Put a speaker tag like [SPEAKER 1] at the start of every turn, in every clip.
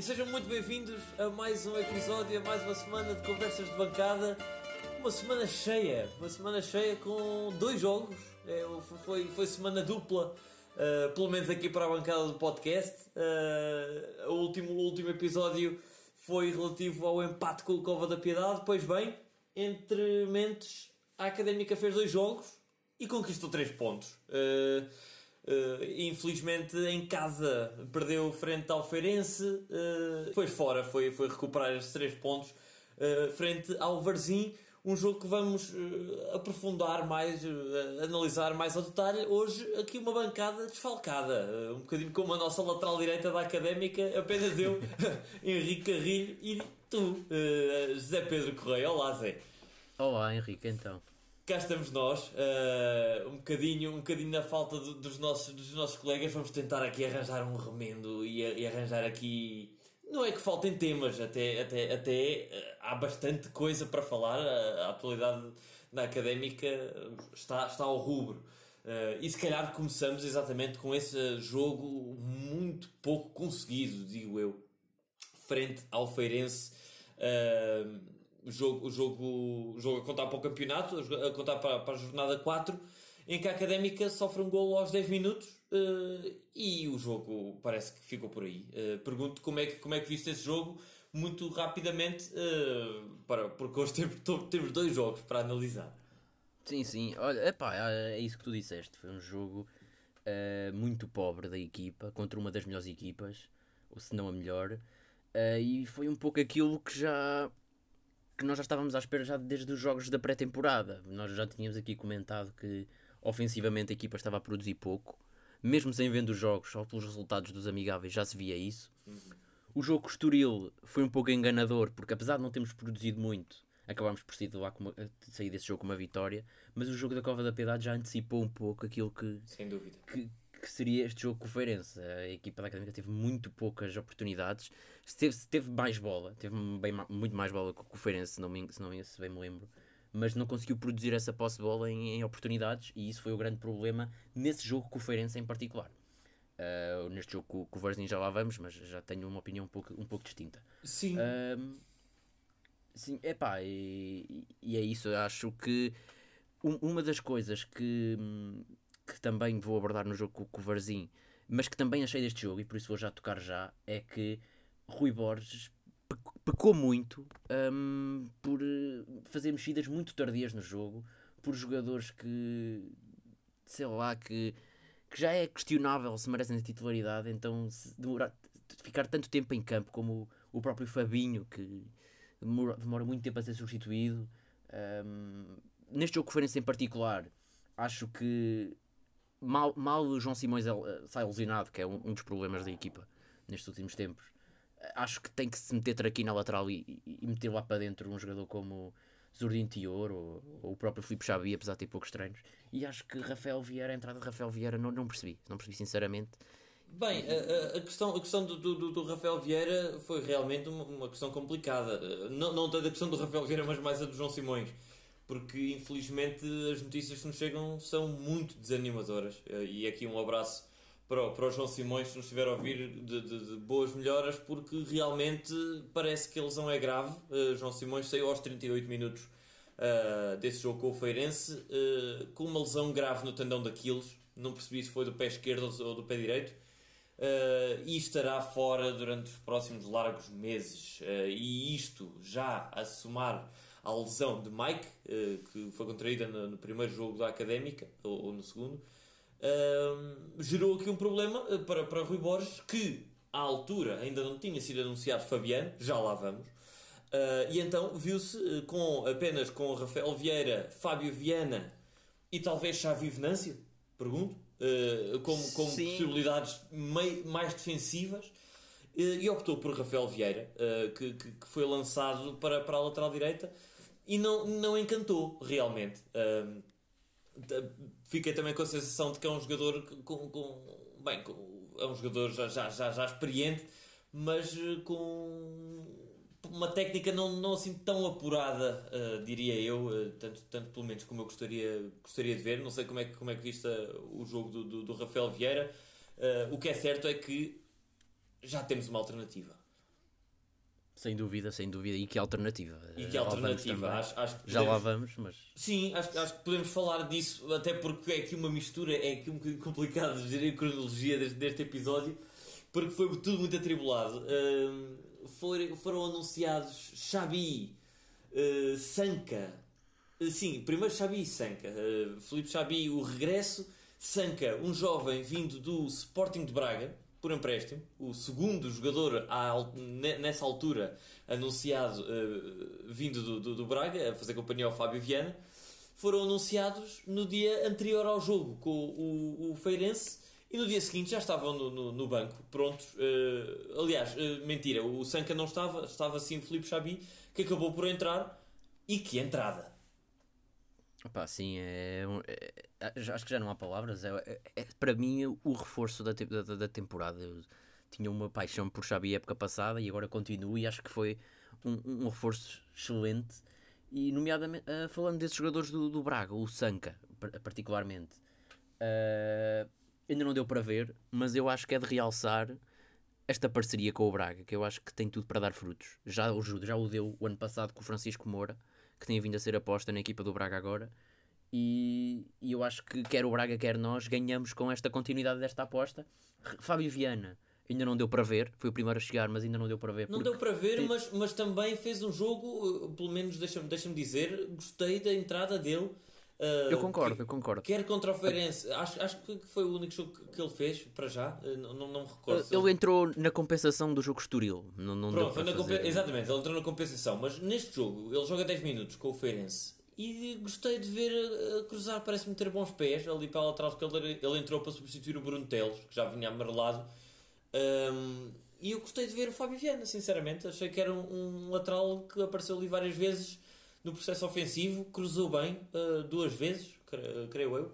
[SPEAKER 1] e sejam muito bem-vindos a mais um episódio, a mais uma semana de conversas de bancada. Uma semana cheia, uma semana cheia com dois jogos. É, foi, foi semana dupla, uh, pelo menos aqui para a bancada do podcast. Uh, o, último, o último episódio foi relativo ao empate com o Cova da Piedade. Pois bem, entre mentes, a Académica fez dois jogos e conquistou três pontos. Uh, Uh, infelizmente em casa perdeu frente ao Feirense, uh, fora foi, foi recuperar esses três pontos uh, frente ao Varzim. Um jogo que vamos aprofundar mais, analisar mais ao detalhe. Hoje, aqui uma bancada desfalcada, um bocadinho como a nossa lateral direita da académica, apenas eu, Henrique Carrilho e tu, José Pedro Correia. Olá, Zé.
[SPEAKER 2] Olá, Henrique, então
[SPEAKER 1] cá estamos nós, uh, um, bocadinho, um bocadinho na falta do, dos, nossos, dos nossos colegas, vamos tentar aqui arranjar um remendo e, e, arranjar aqui. Não é que faltem temas, até, até, até uh, há bastante coisa para falar, a, a atualidade na académica está, está ao rubro. Uh, e se calhar começamos exatamente com esse jogo muito pouco conseguido, digo eu, frente ao Feirense. Uh, o jogo, o jogo, o jogo a contar para o campeonato, a contar para, para a jornada 4, em que a Académica sofre um gol aos 10 minutos uh, e o jogo parece que ficou por aí. Uh, pergunto como é, que, como é que viste esse jogo, muito rapidamente, uh, para, porque hoje temos, temos dois jogos para analisar.
[SPEAKER 2] Sim, sim, olha, epá, é isso que tu disseste, foi um jogo muito pobre da equipa, contra uma das melhores equipas, ou se não a melhor, e foi um pouco aquilo que já que nós já estávamos à espera já desde os jogos da pré-temporada. Nós já tínhamos aqui comentado que ofensivamente a equipa estava a produzir pouco, mesmo sem vendo os jogos, só pelos resultados dos amigáveis já se via isso. Uhum. O jogo Estoril foi um pouco enganador, porque apesar de não termos produzido muito, acabámos por sair, de lá uma, sair desse jogo com uma vitória, mas o jogo da Cova da Piedade já antecipou um pouco aquilo que,
[SPEAKER 1] Sem dúvida.
[SPEAKER 2] que, que seria este jogo com o Feirense. A equipa da Académica teve muito poucas oportunidades, teve, teve mais bola, teve bem, muito mais bola que o Feirense, se não, me, se, não se bem me lembro, mas não conseguiu produzir essa posse de bola em, em, oportunidades e isso foi o grande problema nesse jogo com o Feirense em particular. Uh, neste jogo com, com o Varzim já lá vamos, mas já tenho uma opinião um pouco, um pouco distinta.
[SPEAKER 1] Sim. Uh,
[SPEAKER 2] sim, epá, e, e é isso. Eu acho que um, uma das coisas que, que também vou abordar no jogo com, o Varzim, mas que também achei deste jogo, e por isso vou já tocar já, é que Rui Borges pecou muito um, por eh, fazer mexidas muito tardias no jogo, por jogadores que, sei lá, que, que já é questionável se merecem a titularidade, então demorar, ficar tanto tempo em campo como o, o próprio Fabinho, que demora, demora, muito tempo a ser substituído. Um, neste jogo que em particular, acho que mal, mal o João Simões é, sai lesionado, que é um, um, dos problemas da equipa nestes últimos tempos. Acho que tem que se meter aqui na lateral e, e, meter lá para dentro um jogador como Zurdin Tior ou, ou, o próprio Filipe Xavi, apesar de ter poucos treinos. E acho que Rafael Vieira, a entrada de Rafael Vieira, não, não percebi, não percebi sinceramente.
[SPEAKER 1] Bem, a, a, questão, a questão do, do, do, Rafael Vieira foi realmente uma, uma questão complicada. Não, não tanto a questão do Rafael Vieira, mas mais a do João Simões porque infelizmente as notícias que nos chegam são muito desanimadoras. Eh, e aqui um abraço para o, para o João Simões, se nos estiver a ouvir, de, de, de, boas melhoras, porque realmente parece que a lesão é grave. Uh, João Simões saiu aos 38 minutos uh, desse jogo com o Feirense, uh, com uma lesão grave no tendão daqueles. Não percebi se foi do pé esquerdo ou do pé direito. e estará fora durante os próximos largos meses. e isto já a somar à lesão de Mike, eh, que foi contraída no primeiro jogo da Académica, ou no segundo, gerou aqui um problema eh, para, para Rui Borges, que à altura ainda não tinha sido anunciado Fabiano, já lá vamos. Uh, e então viu-se com apenas com Rafael Vieira, Fábio Viana e talvez Xavi Venâncio, pergunto, como, como possibilidades mei, mais defensivas. E optou por Rafael Vieira, que, foi lançado para, para a lateral direita e não, não encantou realmente. Um, fiquei também com a sensação de que é um jogador com, com bem, com, é um jogador já, já, já, já experiente, mas eh, com uma técnica não, não assim tão apurada, uh, diria eu, uh, tanto, tanto pelo menos como eu gostaria, gostaria de ver. Não sei como é que, como é que viste o jogo do, do, do Rafael Vieira. Uh, o que é certo é que já temos uma alternativa.
[SPEAKER 2] Sem dúvida, sem dúvida. E que alternativa.
[SPEAKER 1] E que
[SPEAKER 2] Já
[SPEAKER 1] alternativa? Acho, acho que
[SPEAKER 2] Já lá
[SPEAKER 1] podemos-
[SPEAKER 2] vamos, mas.
[SPEAKER 1] Sim, acho, acho que podemos falar disso, até porque é aqui uma mistura, é aqui um bocadinho complicado de gerir a cronologia deste, deste episódio, porque foi tudo muito atribulado. Ahm, foi- foram anunciados Xabi, uh, Sanca, Uh, sim, primeiro Xabi e Sanca. Uh, Filipe Xabi, o regresso. Sanca, um jovem vindo do Sporting de Braga, por empréstimo. O segundo jogador à nessa altura anunciado uh, vindo do, do, do Braga, a fazer companhia ao Fábio Viana. Foram anunciados no dia anterior ao jogo com o, o Feirense e no dia seguinte já estavam no, no, no banco, prontos. Uh, aliás, uh, mentira, o Sanca não estava, estava sim o Filipe Xabi, que acabou por entrar. E que entrada!
[SPEAKER 2] Opá, sim, é, é- é- acho que já não há palavras. É, é- é, para mim, o reforço da, da, da temporada. Eu tinha uma paixão por Xabi época passada e agora continuo e acho que foi um, um reforço excelente. E, nomeadamente, ah, falando desses jogadores do, do Braga, o Sanca, par- particularmente, ah, ainda não deu para ver, mas eu acho que é de realçar esta parceria com o Braga, que eu acho que tem tudo para dar frutos. Já o, já o deu o ano passado com o Francisco Moura, que tem vindo a ser aposta na equipa do Braga agora. E, e eu acho que quer o Braga, quer nós, ganhamos com esta continuidade desta aposta. Fábio Viana ainda não deu para ver, foi o primeiro a chegar, mas ainda não deu para ver.
[SPEAKER 1] Não deu para ver,
[SPEAKER 2] tem-
[SPEAKER 1] mas, mas também fez um jogo, uh, pelo menos deixa-me deixa dizer, gostei da entrada dele.
[SPEAKER 2] Eu concordo,
[SPEAKER 1] que-
[SPEAKER 2] eu concordo.
[SPEAKER 1] Quer contra o Feirense, acho, acho que foi o único jogo que- ele fez para já, uh, não, não, não me recordo. se
[SPEAKER 2] Ele entrou na compensação do jogo Estoril. Não, não
[SPEAKER 1] Pronto, foi
[SPEAKER 2] fazer.
[SPEAKER 1] exatamente, ele entrou na compensação, mas neste jogo ele joga 10 minutos com o Feirense e gostei de ver uh, cruzar, parece-me ter bons pés ali para a lateral, porque ele, ele entrou para substituir o Bruno Teles, que já vinha amarelado. Um, e eu gostei de ver o Fábio Viana, sinceramente. Achei que era um, um lateral que apareceu ali várias vezes no processo ofensivo, cruzou bem uh, duas vezes, cre- creio eu.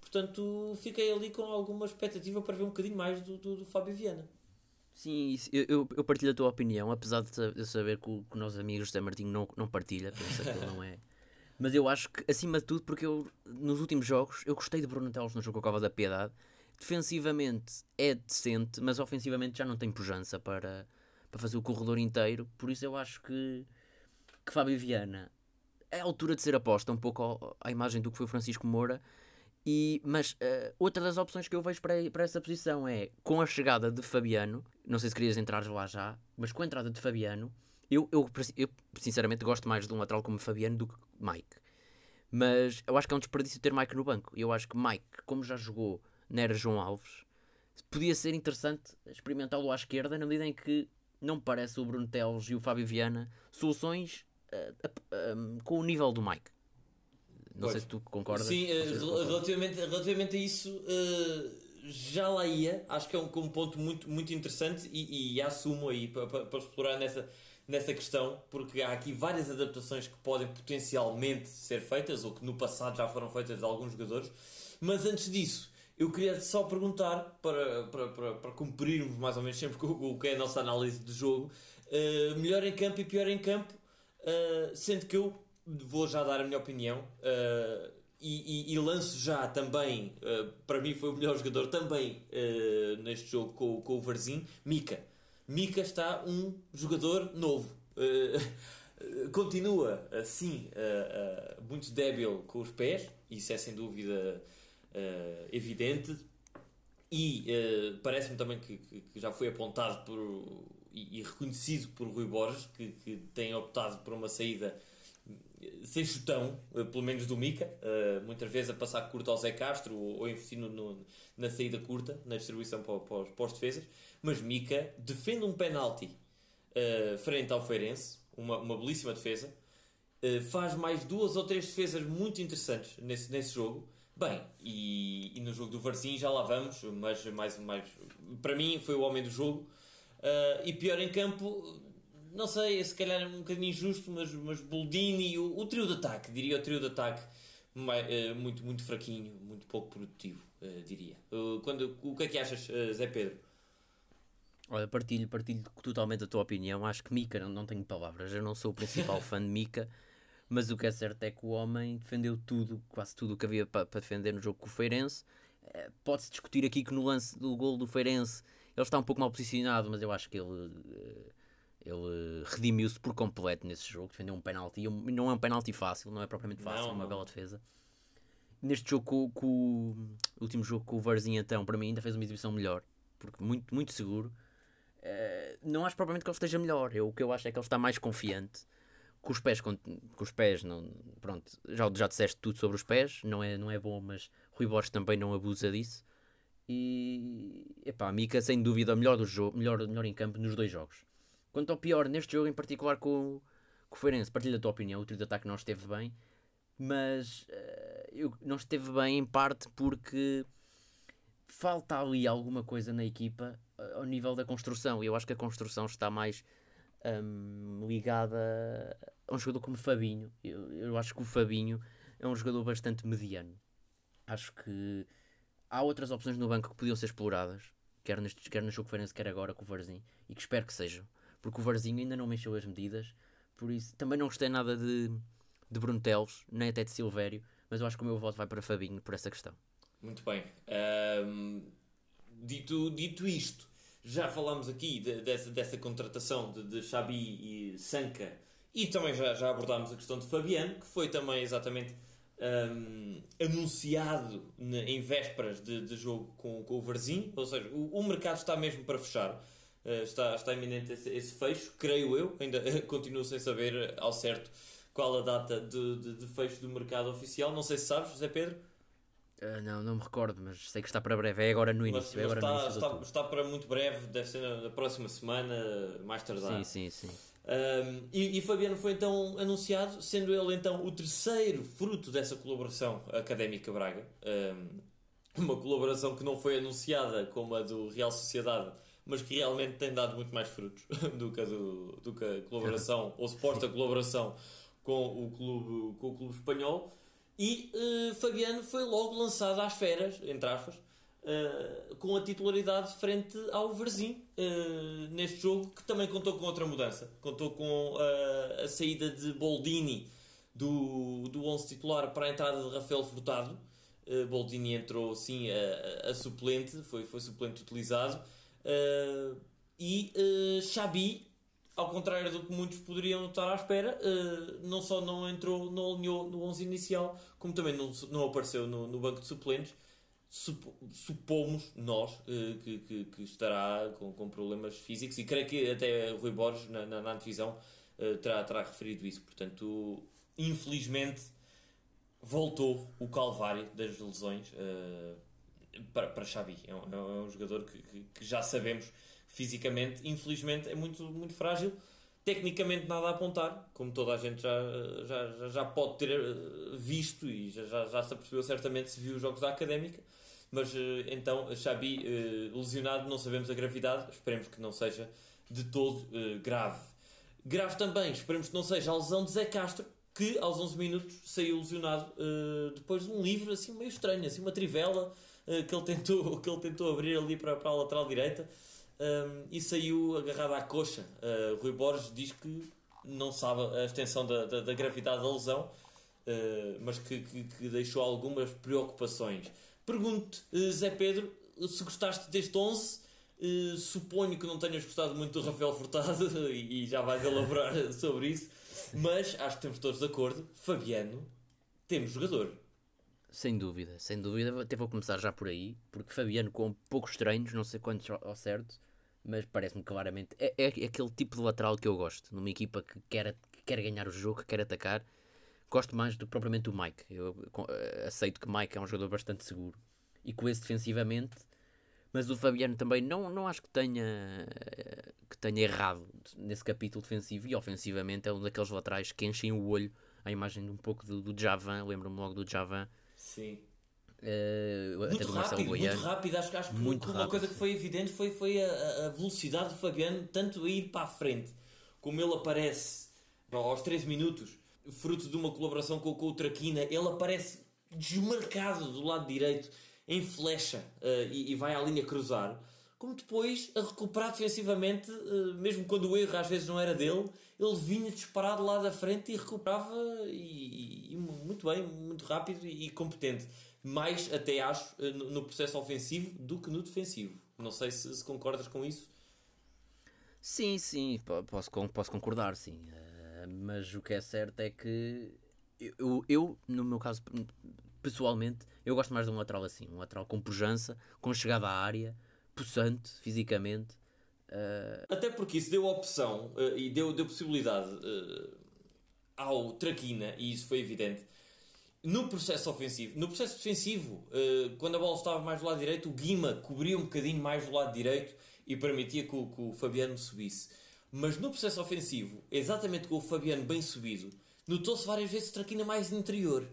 [SPEAKER 1] Portanto, fiquei ali com alguma expectativa para ver um bocadinho mais do, do, do Fábio Viana.
[SPEAKER 2] Sim, eu, eu, eu partilho a tua opinião, apesar de de saber que o, que o nosso amigo José Martinho não, não partilha, pensa que ele não é. Mas eu acho que, acima de tudo, porque eu, nos últimos jogos, eu gostei de Bruno Teles no jogo com a Cova da Piedade. Defensivamente é decente, mas ofensivamente já não tem pujança para, para fazer o corredor inteiro. Por isso eu acho que, que Fábio Viana é a altura de ser aposta, um pouco à imagem do que foi o Francisco Moura. E, mas eh, outra das opções que eu vejo para, para essa posição é com a chegada de Fabiano. Não sei se querias entrar lá já, mas com a entrada de Fabiano, eu, eu, eu sinceramente gosto mais de um lateral como Fabiano do que Mike. Mas eu acho que é um desperdício ter Mike no banco. Eu acho que Mike, como já jogou na era João Alves, podia ser interessante experimentá-lo à esquerda, na medida em que não me parece o Bruno Teles e o Fábio Viana soluções um, com o nível do Mike. Não
[SPEAKER 1] Pois.
[SPEAKER 2] sei se tu concordas.
[SPEAKER 1] Sim, eh,
[SPEAKER 2] se
[SPEAKER 1] rel-
[SPEAKER 2] concordas.
[SPEAKER 1] relativamente, relativamente a isso, eh, já lá ia. Acho que é um, um ponto muito, muito interessante e, e assumo aí para, para, para explorar nessa, nessa questão, porque há aqui várias adaptações que podem potencialmente ser feitas ou que no passado já foram feitas de alguns jogadores. Mas antes disso, eu queria só perguntar para, para, para, para cumprirmos mais ou menos sempre com o que é a nossa análise de jogo: eh, melhor em campo e pior em campo. Uh, sendo que eu vou já dar a minha opinião uh, e, e- e lanço já também, uh, para mim foi o melhor jogador também neste jogo com, com o Varzim, Mika. Mika está um jogador novo. Continua assim muito débil com os pés, isso é sem dúvida evidente. E parece-me também que- que já foi apontado por, e, e reconhecido por Rui Borges, que, que tem optado por uma saída sem chutão, eh, pelo menos do Mica, eh, muitas vezes a passar curto ao Zé Castro ou, ou investir no- na saída curta, na distribuição para, para para os defesas. Mas Mica defende um penalti eh, frente ao Feirense, uma, uma belíssima defesa. Uh, faz mais duas ou três defesas muito interessantes nesse, nesse jogo. Bem, e, e no jogo do Varzim já lá vamos, mas mais, mais para mim foi o homem do jogo. Uh, e pior em campo, não sei, se calhar é um bocadinho injusto, mas, mas Boldini, o, o trio de ataque, diria o trio de ataque, mai- uh, muito, muito fraquinho, muito pouco produtivo, uh, diria. Quando, o que é que achas, Zé Pedro?
[SPEAKER 2] Olha, partilho, partilho totalmente a tua opinião. Acho que Mika, não, não tenho palavras. Eu não sou o principal fã de Mika, mas o que é certo é que o homem defendeu tudo, quase tudo o que havia para defender no jogo com o Feirense. Eh, Pode-se discutir aqui que no lance do gol do Feirense ele está um pouco mal posicionado, mas eu acho que ele. eh, Ele redimiu-se por completo nesse jogo, defendeu um penalti. Não é um penalti fácil, não é propriamente fácil,
[SPEAKER 1] Não,
[SPEAKER 2] é uma
[SPEAKER 1] não.
[SPEAKER 2] bela defesa. Neste jogo, com, com o último jogo com o Varzinho, então, para mim ainda fez uma exibição melhor, porque muito, muito seguro. Eh, não acho propriamente que ele esteja melhor, eu, o que eu acho é que ele está mais confiante. Com os pés, com, com os pés não, pronto, já, já disseste tudo sobre os pés, não é, não é bom, mas Rui Borges também não abusa disso. E epá, Mica sem dúvida o melhor do jogo, melhor, melhor em campo nos dois jogos. Quanto ao pior, neste jogo em particular com, com o Feirense, partilho a tua opinião, o trio de ataque não esteve bem, mas eh, eu, não esteve bem em parte porque falta ali alguma coisa na equipa eh, ao nível da construção. Eu acho que a construção está mais hum, ligada a um jogador como Fabinho. Eu, eu acho que o Fabinho é um jogador bastante mediano. Acho que há outras opções no banco que podiam ser exploradas, quer, neste, quer no jogo Feirense, quer agora com o Varzinho, e que espero que sejam, porque o Varzinho ainda não mexeu as medidas, por isso também não gostei nada de, de Bruno nem até de Silvério, mas eu acho que o meu voto vai para Fabinho por essa questão.
[SPEAKER 1] Muito bem. Ahm, dito, dito isto, já falámos aqui de- dessa, dessa contratação de, de Xabi e Sanca e também já, já abordámos a questão de Fabiano, que foi também exatamente ahm, anunciado ne- em vésperas de, de jogo com, com o Varzim, ou seja, o, o mercado está mesmo para fechar. Uh, está, está iminente esse, esse fecho, creio eu, ainda continuo sem saber ao certo qual a data de, de, de fecho do mercado oficial. Não sei se sabes, José Pedro.
[SPEAKER 2] Ah, não, não me recordo, mas sei que está para breve, é agora no
[SPEAKER 1] Mas,
[SPEAKER 2] início, é
[SPEAKER 1] mas
[SPEAKER 2] agora no
[SPEAKER 1] está,
[SPEAKER 2] início de
[SPEAKER 1] está, está para muito breve, deve ser na, na próxima semana, mais tardar.
[SPEAKER 2] Sim, sim, sim.
[SPEAKER 1] Um, e, e Fabiano foi então anunciado, sendo ele então o terceiro fruto dessa colaboração académica Braga. Um, uma colaboração que não foi anunciada como a do Real Sociedade, mas que realmente tem dado muito mais frutos do que a, do, do que a colaboração, ou suposta colaboração com o clube, com o clube espanhol. E eh, Fabiano foi logo lançado às feras, entre aspas, eh, com a titularidade frente ao Varzim eh, neste jogo, que também contou com outra mudança. Contou com eh, a saída de Boldini do, do 11 titular para a entrada de Rafael Furtado. Boldini entrou sim a, a- suplente, foi, foi suplente utilizado. E eh, Xabi, ao contrário do que muitos poderiam estar à espera, não só não entrou, não alinhou no 11 inicial, como também não, não apareceu no banco de suplentes. Supo- supomos nós eh, que, que, que estará com, com problemas físicos e creio que até Rui Borges na, na, na eh, terá, terá referido isso. Portanto, infelizmente voltou o calvário das lesões eh, para, para Xabi. É um, é um jogador que, que- já sabemos fisicamente, infelizmente, é muito, muito frágil. Tecnicamente nada a apontar, como toda a gente já, já, já, pode ter visto e já, já, já se apercebeu certamente se viu os jogos da Académica. Mas eh, então, Xabi eh, lesionado, não sabemos a gravidade, esperemos que não seja de todo eh, grave. Grave também, esperemos que não seja a lesão de Zé Castro, que aos 11 minutos saiu lesionado depois de um livro assim meio estranho, assim uma trivela que, ele tentou, que ele tentou abrir ali para, para a lateral direita um, e saiu agarrado à coxa. Rui Borges diz que não sabe a extensão da, da, da gravidade da lesão, mas que, que, que deixou algumas preocupações. Pergunto, uh, Zé Pedro, se gostaste deste 11. Uh, suponho que não tenhas gostado muito do Rafael Furtado e, e já vais elaborar sobre isso, mas acho que estamos todos de acordo. Fabiano, temos jogador.
[SPEAKER 2] Sem dúvida, sem dúvida. Até vou começar já por aí, porque Fabiano com poucos treinos, não sei quantos ao certo, mas parece-me claramente. É, é aquele tipo de lateral que eu gosto, numa equipa que quer, que quer ganhar o jogo, que quer atacar. Gosto mais do que propriamente do Mike. Eu eh, aceito que Mike é um jogador bastante seguro e coeso defensivamente, mas o Fabiano também não, não acho que tenha, eh, que tenha errado nesse capítulo defensivo e ofensivamente é um daqueles laterais que enchem o olho à imagem de um pouco do, do Javan. Lembro-me logo do Javan.
[SPEAKER 1] Sim.
[SPEAKER 2] até
[SPEAKER 1] Muito rápido, muito rápido. Acho, que- acho que
[SPEAKER 2] Muito
[SPEAKER 1] uma
[SPEAKER 2] rápido,
[SPEAKER 1] coisa que foi evidente foi, foi a, a velocidade do Fabiano, tanto a ir para a frente, como ele aparece aos 13 minutos, fruto de uma colaboração com, com o Traquina, ele aparece desmarcado do lado direito, em flecha, eh, e, e vai à linha cruzar. Como depois a recuperar defensivamente, eh, mesmo quando o erro às vezes não era dele, ele vinha disparado lá da frente e recuperava e, e muito bem, muito rápido e, e competente. Mais até acho no, no processo ofensivo do que no defensivo. Não sei se, se concordas com isso.
[SPEAKER 2] Sim, sim, posso, posso concordar, sim. Uh, mas o que é certo é que eu, eu, no meu caso, pessoalmente, eu gosto mais de um lateral assim. Um lateral com pujança, com chegada à área, possante fisicamente. Uh...
[SPEAKER 1] Até porque isso deu opção uh, e deu, deu possibilidade ao Traquina, e isso foi evidente, no processo ofensivo. No processo defensivo, quando a bola estava mais do lado direito, o Guima cobria um bocadinho mais do lado direito e permitia que o, que o Fabiano subisse. Mas no processo ofensivo, exatamente com o Fabiano bem subido, notou-se várias vezes Traquina mais interior.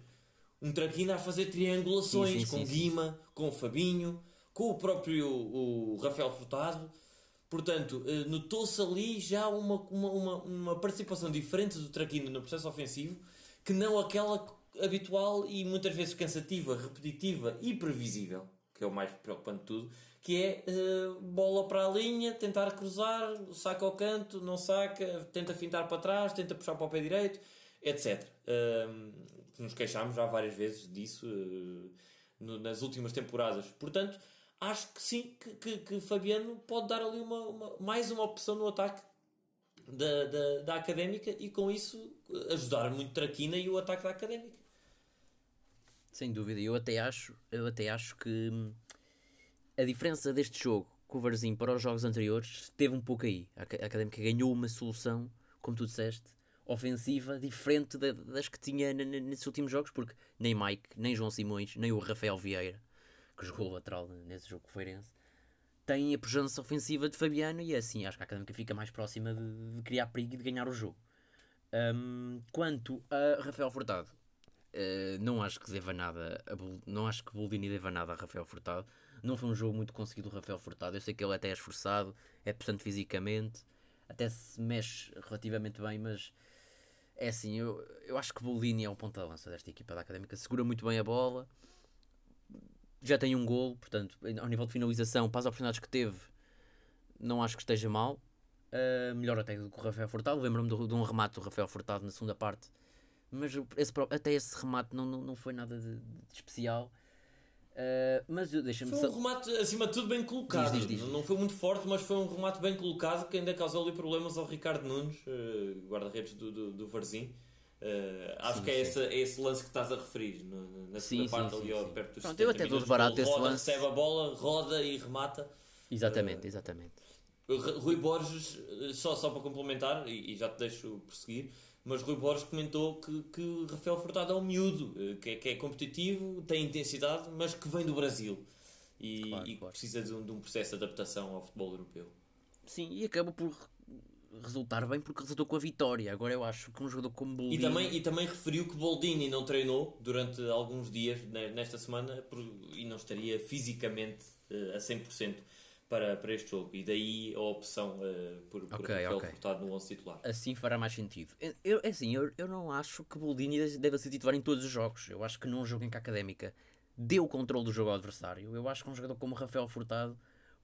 [SPEAKER 1] Um Traquina a fazer triangulações sim, sim, com sim, Guima, com o Fabinho, com o próprio o Rafael Furtado. Portanto, eh, notou-se ali já uma, uma, uma, uma, participação diferente do Traquina no processo ofensivo que não aquela habitual e muitas vezes cansativa, repetitiva e previsível, que é o mais preocupante de tudo, que é uh, bola para a linha, tentar cruzar, saca ao canto, não saca, tenta fintar para trás, tenta puxar para o pé direito, etc. Uh, nos queixámos já várias vezes disso uh, no, nas últimas temporadas. Portanto, acho que sim, que, que, que Fabiano pode dar ali uma, uma, mais uma opção no ataque da, da, da académica e com isso ajudar muito Traquina e o ataque da académica.
[SPEAKER 2] Sem dúvida, eu até acho, eu até acho que hum, a diferença deste jogo com o Varzim para os jogos anteriores teve um pouco aí. A Académica ganhou uma solução, como tu disseste, ofensiva diferente das que tinha nesses últimos jogos, porque nem Mike, nem João Simões, nem o Rafael Vieira, que jogou lateral nesse jogo feirense, tem a presença ofensiva de Fabiano e é assim acho que a Académica fica mais próxima de, de criar perigo e de ganhar o jogo. Um, quanto a Rafael Furtado, uh, não acho que deva nada, não acho que Boldini deva nada a Rafael Furtado. Não foi um jogo muito conseguido do Rafael Furtado. Eu sei que ele até é esforçado, é portanto fisicamente, até se mexe relativamente bem, mas é assim, eu, eu acho que Bolini é o ponta de lança desta equipa da Académica. Segura muito bem a bola, já tem um gol, portanto, ao nível de finalização, para as oportunidades que teve, não acho que esteja mal. Uh, melhor até do que o Rafael Furtado. Lembro-me de, de, um remate do Rafael Furtado na segunda parte, mas esse, até esse remate não, não, não foi nada de, de especial. Uh, mas deixa-me
[SPEAKER 1] Foi um só... remate acima de tudo bem colocado. Diz, diz, diz. Não foi muito forte, mas foi um remate bem colocado que ainda causou ali problemas ao Ricardo Nunes, uh, guarda-redes do, do, do Varzim. Uh, acho sim, que é esse, é esse, lance que estás a referir no, na segunda sim, parte sim, ali sim, perto dos
[SPEAKER 2] Pronto, eu até dou barato esse lance.
[SPEAKER 1] recebe a bola, roda e remata.
[SPEAKER 2] Exatamente, exatamente.
[SPEAKER 1] Rui Borges, só, só para complementar, e, e já te deixo prosseguir, mas Rui Borges comentou que, que Rafael Furtado é um miúdo, eh, que é, que é competitivo, tem intensidade, mas que vem do Brasil e, claro, e claro. precisa de um, de um, processo de adaptação ao futebol europeu.
[SPEAKER 2] Sim, e acaba por resultar bem porque resultou com a vitória. Agora eu acho que um jogador como Boldini...
[SPEAKER 1] E também, e também referiu que Boldini não treinou durante alguns dias nesta semana e não estaria fisicamente eh, a 100% para, para este jogo. E daí a opção uh, por, por okay, Rafael okay. Furtado no 11 titular.
[SPEAKER 2] Assim fará mais sentido. Eu, é assim, eu, eu não acho que Boldini deva ser titular em todos os jogos. Eu acho que num jogo em que a Académica deu o controle do jogo ao adversário, eu acho que um jogador como Rafael Furtado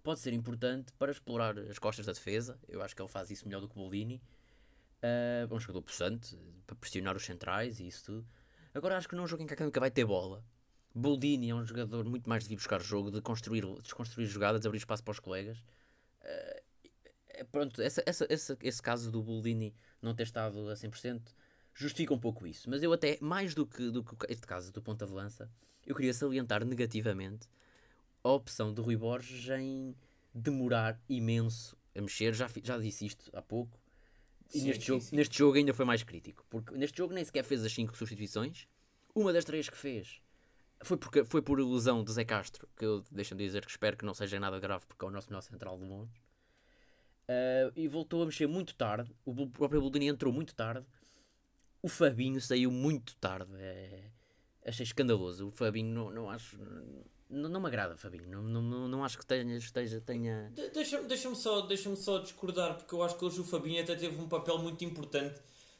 [SPEAKER 2] pode ser importante para explorar as costas da defesa. Eu acho que ele faz isso melhor do que Boldini. Uh, um jogador possante para pressionar os centrais e isso tudo. Agora acho que num jogo em que a Académica vai ter bola Boldini é um jogador muito mais de vir buscar jogo, de construir, desconstruir jogadas, de abrir espaço para os colegas. Uh, pronto, essa, essa, essa, esse caso do Boldini não ter estado a 100% justifica um pouco isso. Mas eu até, mais do que, do que este caso do ponta de lança, eu queria salientar negativamente a opção de Rui Borges em demorar imenso a mexer. Já, já disse isto há pouco. E sim, neste, sim, jogo, sim. neste jogo ainda foi mais crítico. Porque neste jogo nem sequer fez as 5 substituições. Uma das três que fez foi, porque, foi por ilusão de Zé Castro, que eu deixo-me dizer que espero que não seja nada grave, porque é o nosso melhor central do mundo. Uh, e voltou a mexer muito tarde. O próprio Boldini entrou muito tarde. O Fabinho saiu muito tarde. É... Achei escandaloso. O Fabinho não, não acho. Não, não me agrada, Fabinho. Não, não, não acho que tenha. Esteja, tenha...
[SPEAKER 1] Deixa-me deixa só, deixa só discordar, porque eu acho que hoje o Fabinho até teve um papel muito importante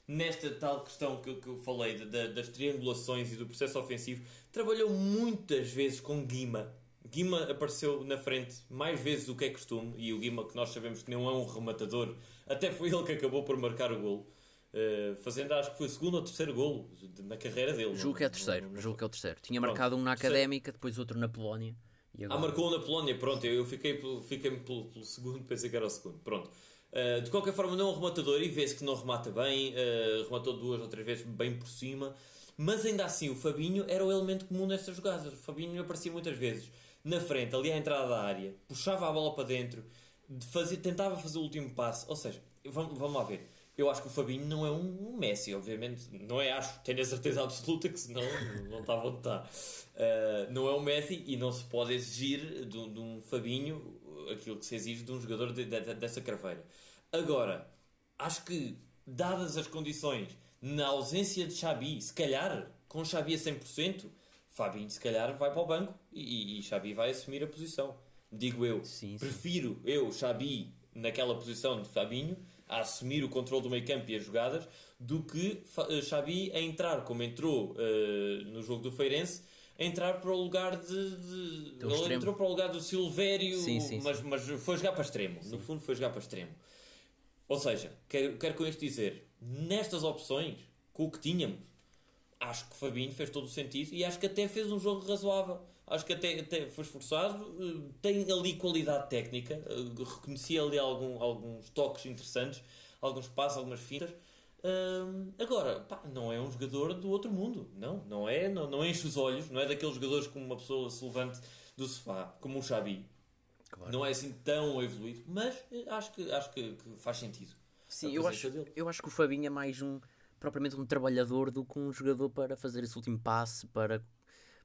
[SPEAKER 1] nesta tal questão que, que eu falei de, de, das triangulações e do processo ofensivo, trabalhou muitas vezes com Guima. Guima apareceu na frente mais vezes do que é costume, e o Guima, que nós sabemos que não é um rematador, até foi ele que acabou por marcar o golo. Uh, fazendo acho que foi o segundo ou terceiro golo na carreira dele.
[SPEAKER 2] Julgo que é o terceiro, julgo que é o terceiro. Tinha Pronto, marcado um na Académica, depois outro na Polónia.
[SPEAKER 1] Agora... Ah, marcou um na Polónia, pronto, eu fiquei, fiquei pelo, pelo segundo, pensei que era o segundo. Pronto. Uh, de qualquer forma, não é um rematador e vê-se que não remata bem, uh, rematou duas ou três vezes bem por cima, mas ainda assim o Fabinho era o elemento comum nestas jogadas. O Fabinho aparecia muitas vezes na frente, ali à entrada da área, puxava a bola para dentro, tentava fazer o último passo. Ou seja, vamos, vamos lá ver. Eu acho que o Fabinho não é um Messi, obviamente. Não é, acho, tenho a certeza absoluta que senão não estava onde está. Uh, não é um Messi e não se pode exigir de, de um Fabinho aquilo que se exige de um jogador de, de, dessa craveira. Agora, acho que, dadas as condições, na ausência de Xabi, se calhar, com Xabi a 100%, Fabinho se calhar vai para o banco e, e Xabi vai assumir a posição. Digo eu. Sim, sim. Prefiro eu, Xabi, naquela posição de Fabinho, a assumir o controle do meio campo e as jogadas, do que eh, Xabi a entrar, como entrou uh, no jogo do Feirense, entrar para o lugar de. de... Ele extremo. entrou para o lugar do Silvério, sim, sim, mas, sim. mas foi jogar para extremo. No fundo, foi jogar para extremo. Ou seja, quero, quero com isto dizer, nestas opções, com o que tínhamos, acho que o Fabinho fez todo o sentido e acho que até fez um jogo razoável. Acho que até, até foi esforçado, eh, tem ali qualidade técnica, eh, reconheci ali algum, alguns toques interessantes, alguns passos, algumas fintas agora, pá, não é um jogador do outro mundo. Não, não é. Não, não enche os olhos. Não é daqueles jogadores como uma pessoa se levante do sofá, como o Xabi. Claro. Não é assim tão evoluído, mas eh, acho que, acho que, que faz sentido.
[SPEAKER 2] Sim, eu acho, eu acho que o Fabinho é mais um propriamente um trabalhador do que um jogador para fazer esse último passe, para,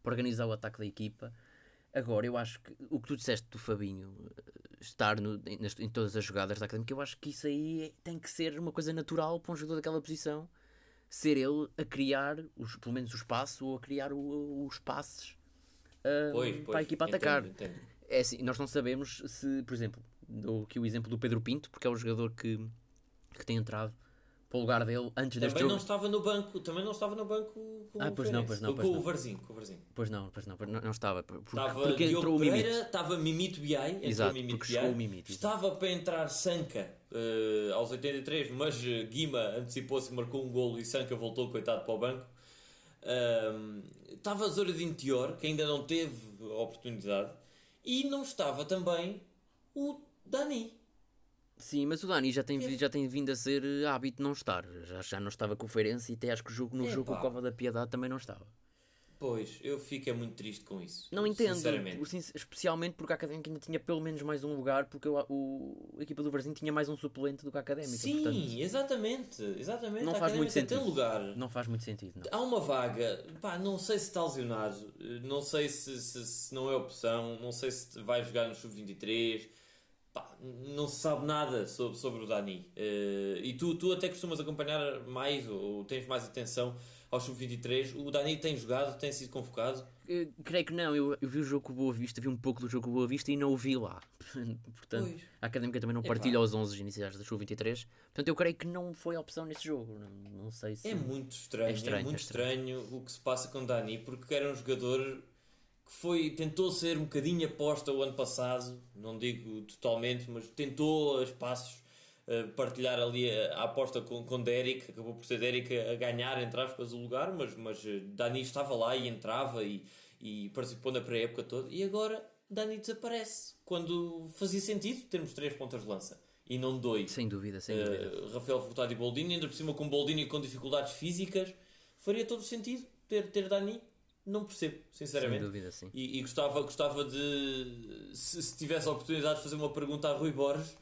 [SPEAKER 2] para organizar o ataque da equipa. Agora, eu acho que o que tu disseste do Fabinho estar no, em, em, todas as jogadas da académica, eu acho que isso aí tem que ser uma coisa natural para um jogador daquela posição ser ele a criar os, pelo menos o espaço ou a criar o, os passes uh, pois, pois, para a equipa entendo, atacar. Entendo. É assim, nós não sabemos se, por exemplo, dou aqui o exemplo do Pedro Pinto, porque é o jogador que, que tem entrado para o lugar dele antes
[SPEAKER 1] deste jogo. Não estava no banco, também não estava no banco com ah,
[SPEAKER 2] pois
[SPEAKER 1] o
[SPEAKER 2] não, pois não, pois
[SPEAKER 1] com
[SPEAKER 2] não.
[SPEAKER 1] o Varzinho, com o Varzinho.
[SPEAKER 2] Pois não, pois não, não, não estava.
[SPEAKER 1] Porque, estava porque Diogo entrou Pereira, o Mimito. Estava Mimito Biai,
[SPEAKER 2] exato, Mimito Biai. O Mimito,
[SPEAKER 1] estava para entrar Sanca uh, aos 83, mas uh, Guima antecipou-se marcou um golo e Sanca voltou, coitado, para o banco. Uh, estava Zoradinho Tior, que ainda não teve oportunidade, e não estava também o Dani.
[SPEAKER 2] Sim, mas o Dani já tem, já tem vindo a ser eh, hábito não estar. Já, já não estava com o Feirense e até acho que jogo, no jogo com o Cova da Piedade também não estava.
[SPEAKER 1] Pois, eu fico é muito triste com isso.
[SPEAKER 2] Não entendo, especialmente porque a Académica ainda tinha pelo menos mais um lugar, porque o, o a equipa do Brasil tinha mais um suplente do que a Académica.
[SPEAKER 1] Sim, portanto, exatamente, exatamente.
[SPEAKER 2] Não faz muito sentido. Tem lugar. Não faz muito sentido. Não.
[SPEAKER 1] Há uma vaga, pá, não sei se está lesionado, não sei se, se, se não é opção, não sei se vai jogar no Sub-23 pá, não se sabe nada sobre, sobre o Dani. Uh, e tu, tu até costumas acompanhar mais ou, tens mais atenção ao Sub-23. O Dani tem jogado, tem sido convocado?
[SPEAKER 2] Eu, creio que não. Eu, eu vi o jogo com Boa Vista, vi um pouco do jogo com Boa Vista e não o vi lá. Portanto, pois. a Académica também não é partilha aos 11 iniciais da Sub-23. Portanto, eu creio que não foi a opção nesse jogo. Não, não sei se.
[SPEAKER 1] É muito estranho, é, estranho, é muito é estranho. estranho o que se passa com o Dani, porque era um jogador que foi, tentou ser um bocadinho aposta o ano passado, não digo totalmente, mas tentou a espaços uh, partilhar ali a, a, aposta com, com Derek, acabou por ser Derek a, ganhar, entre aspas, o lugar, mas, mas uh, Dani estava lá e entrava e, e participou na pré-época toda, e agora Dani desaparece, quando fazia sentido termos três pontas de lança. E não dois.
[SPEAKER 2] Sem dúvida, sem uh, dúvida.
[SPEAKER 1] Rafael Furtado e Boldini, ainda por cima com Boldini com dificuldades físicas, faria todo sentido ter, ter Dani não percebo, sinceramente.
[SPEAKER 2] Sem dúvida, sim.
[SPEAKER 1] E, e gostava, gostava de, se, se, tivesse a oportunidade de fazer uma pergunta a Rui Borges,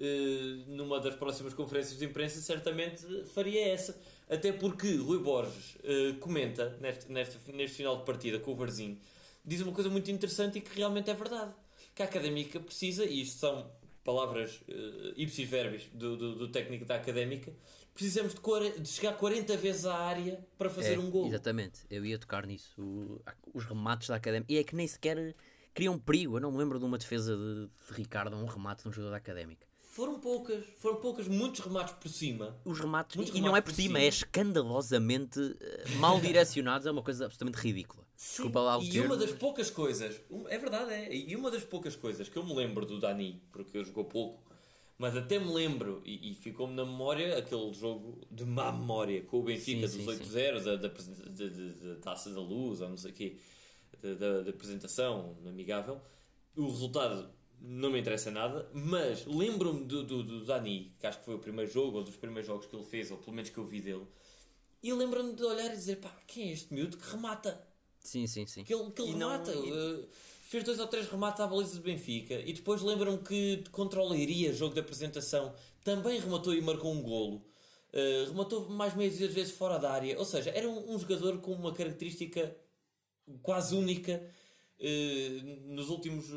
[SPEAKER 1] eh, numa das próximas conferências de imprensa, certamente faria essa. Até porque Rui Borges eh, comenta, neste, neste, neste final de partida com o Varzinho, diz uma coisa muito interessante e que realmente é verdade. Que a académica precisa, e isto são palavras uh, ipsis verbis do, do, do técnico da académica, precisamos de, 40, de, chegar 40 vezes à área para fazer
[SPEAKER 2] é,
[SPEAKER 1] um gol.
[SPEAKER 2] Exatamente, eu ia tocar nisso. O, os remates da académica. E é que nem sequer criam perigo. Eu não me lembro de uma defesa de, de Ricardo, um remate de um jogador da académica.
[SPEAKER 1] Foram poucas, foram poucas, muitos remates por cima.
[SPEAKER 2] Os remates, e não é por, por cima, cima, é escandalosamente uh, mal direcionados, é uma coisa absolutamente ridícula.
[SPEAKER 1] Sim, Desculpa lá o e termo, uma das poucas coisas, é verdade, é, e uma das poucas coisas que eu me lembro do Dani, porque eu jogou pouco, mas até me lembro, e, e ficou-me na memória, aquele jogo de má memória com o Benfica sim, dos 8-0, da, da, da, da, Taça da Luz, ou não sei o quê, da, da, da apresentação amigável. O resultado não me interessa nada, mas lembro-me do, do, do Dani, que acho que foi o primeiro jogo, ou dos primeiros jogos que ele fez, ou pelo menos que eu vi dele, e lembro-me de olhar e dizer, pá, quem é este miúdo que remata?
[SPEAKER 2] Sim, sim, sim.
[SPEAKER 1] Que ele, que ele
[SPEAKER 2] E não-
[SPEAKER 1] remata.
[SPEAKER 2] e-
[SPEAKER 1] Uh, fez dois ou três remates à baliza do Benfica, e depois lembro-me que contra o Leiria, jogo de apresentação, também rematou e marcou um golo. Uh, rematou mais meias vezes fora da área, ou seja, era um, um jogador com uma característica quase única eh, nos últimos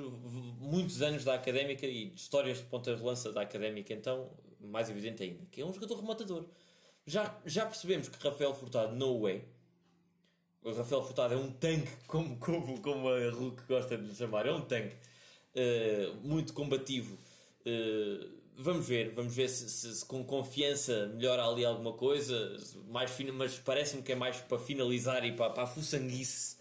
[SPEAKER 1] muitos anos da académica e de histórias de pontas de lança da académica, então mais evidente ainda, que é um jogador rematador. Já, já percebemos que Rafael Furtado no way. O Rafael Furtado é um tanque, como, como, como a Hulk gosta de lhe chamar, é um tanque eh, muito combativo. Eh, vamos ver, vamos ver se, se- se com confiança melhora ali alguma coisa, mais fino, mas parece-me que é mais para finalizar e para, para a fuçanguice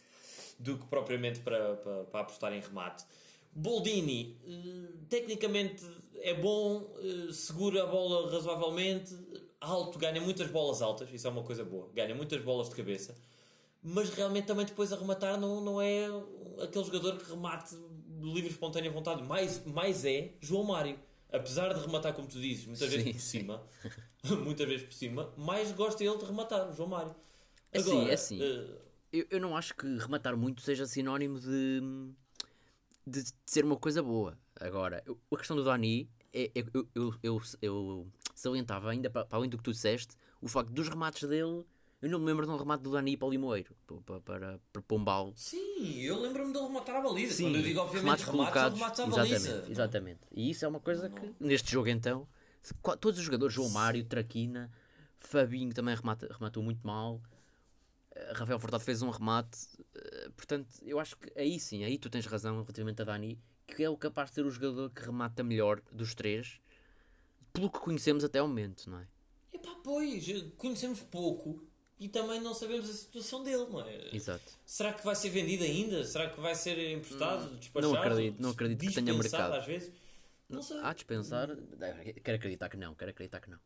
[SPEAKER 1] do que propriamente para, para, para apostar em remate. Boldini, eh, tecnicamente é bom, eh, segura a bola razoavelmente, alto, ganha muitas bolas altas, isso é uma coisa boa, ganha muitas bolas de cabeça, mas realmente também depois a rematar não, não é aquele jogador que remate de livre espontânea vontade, mais, mais é João Mário. Apesar de rematar, como tu dizes, muitas vezes
[SPEAKER 2] Sim,
[SPEAKER 1] por cima, muitas vezes por cima, mais gosta ele de rematar, João Mário.
[SPEAKER 2] É assim,
[SPEAKER 1] Agora,
[SPEAKER 2] é assim.
[SPEAKER 1] eh,
[SPEAKER 2] Eu, eu não acho que rematar muito seja sinónimo de, de ser uma coisa boa. Agora, eu- a questão do Dani, é, é- eu, eu, eu, eu salientava ainda, para, para além do que tu disseste, o facto dos remates dele. Eu não me lembro de um remate do Dani para o Limoeiro, para, para, para Pombal.
[SPEAKER 1] Sim, eu lembro-me de ele rematar a baliza.
[SPEAKER 2] Sim,
[SPEAKER 1] Quando eu digo, obviamente,
[SPEAKER 2] remates
[SPEAKER 1] remates,
[SPEAKER 2] colocados.
[SPEAKER 1] remates à
[SPEAKER 2] exatamente,
[SPEAKER 1] baliza.
[SPEAKER 2] exatamente. E isso é uma coisa que, neste jogo então, todos os jogadores, João Mário, Traquina, Fabinho também remata, rematou muito mal. eh, Rafael Furtado fez um remate. eh, portanto, eu acho que aí sim, aí tu tens razão relativamente a Dani, que é o capaz de ser o jogador que remata melhor dos três, pelo que conhecemos até ao momento, não é?
[SPEAKER 1] Epá, pois, conhecemos pouco e também não sabemos a situação dele, não é?
[SPEAKER 2] Exato.
[SPEAKER 1] Será que vai ser vendido ainda? Será que vai ser emprestado, despachado?
[SPEAKER 2] Não acredito- não acredito que tenha mercado.
[SPEAKER 1] às vezes? Não sei.
[SPEAKER 2] Há de dispensar. Quero acreditar que não, quero acreditar que não.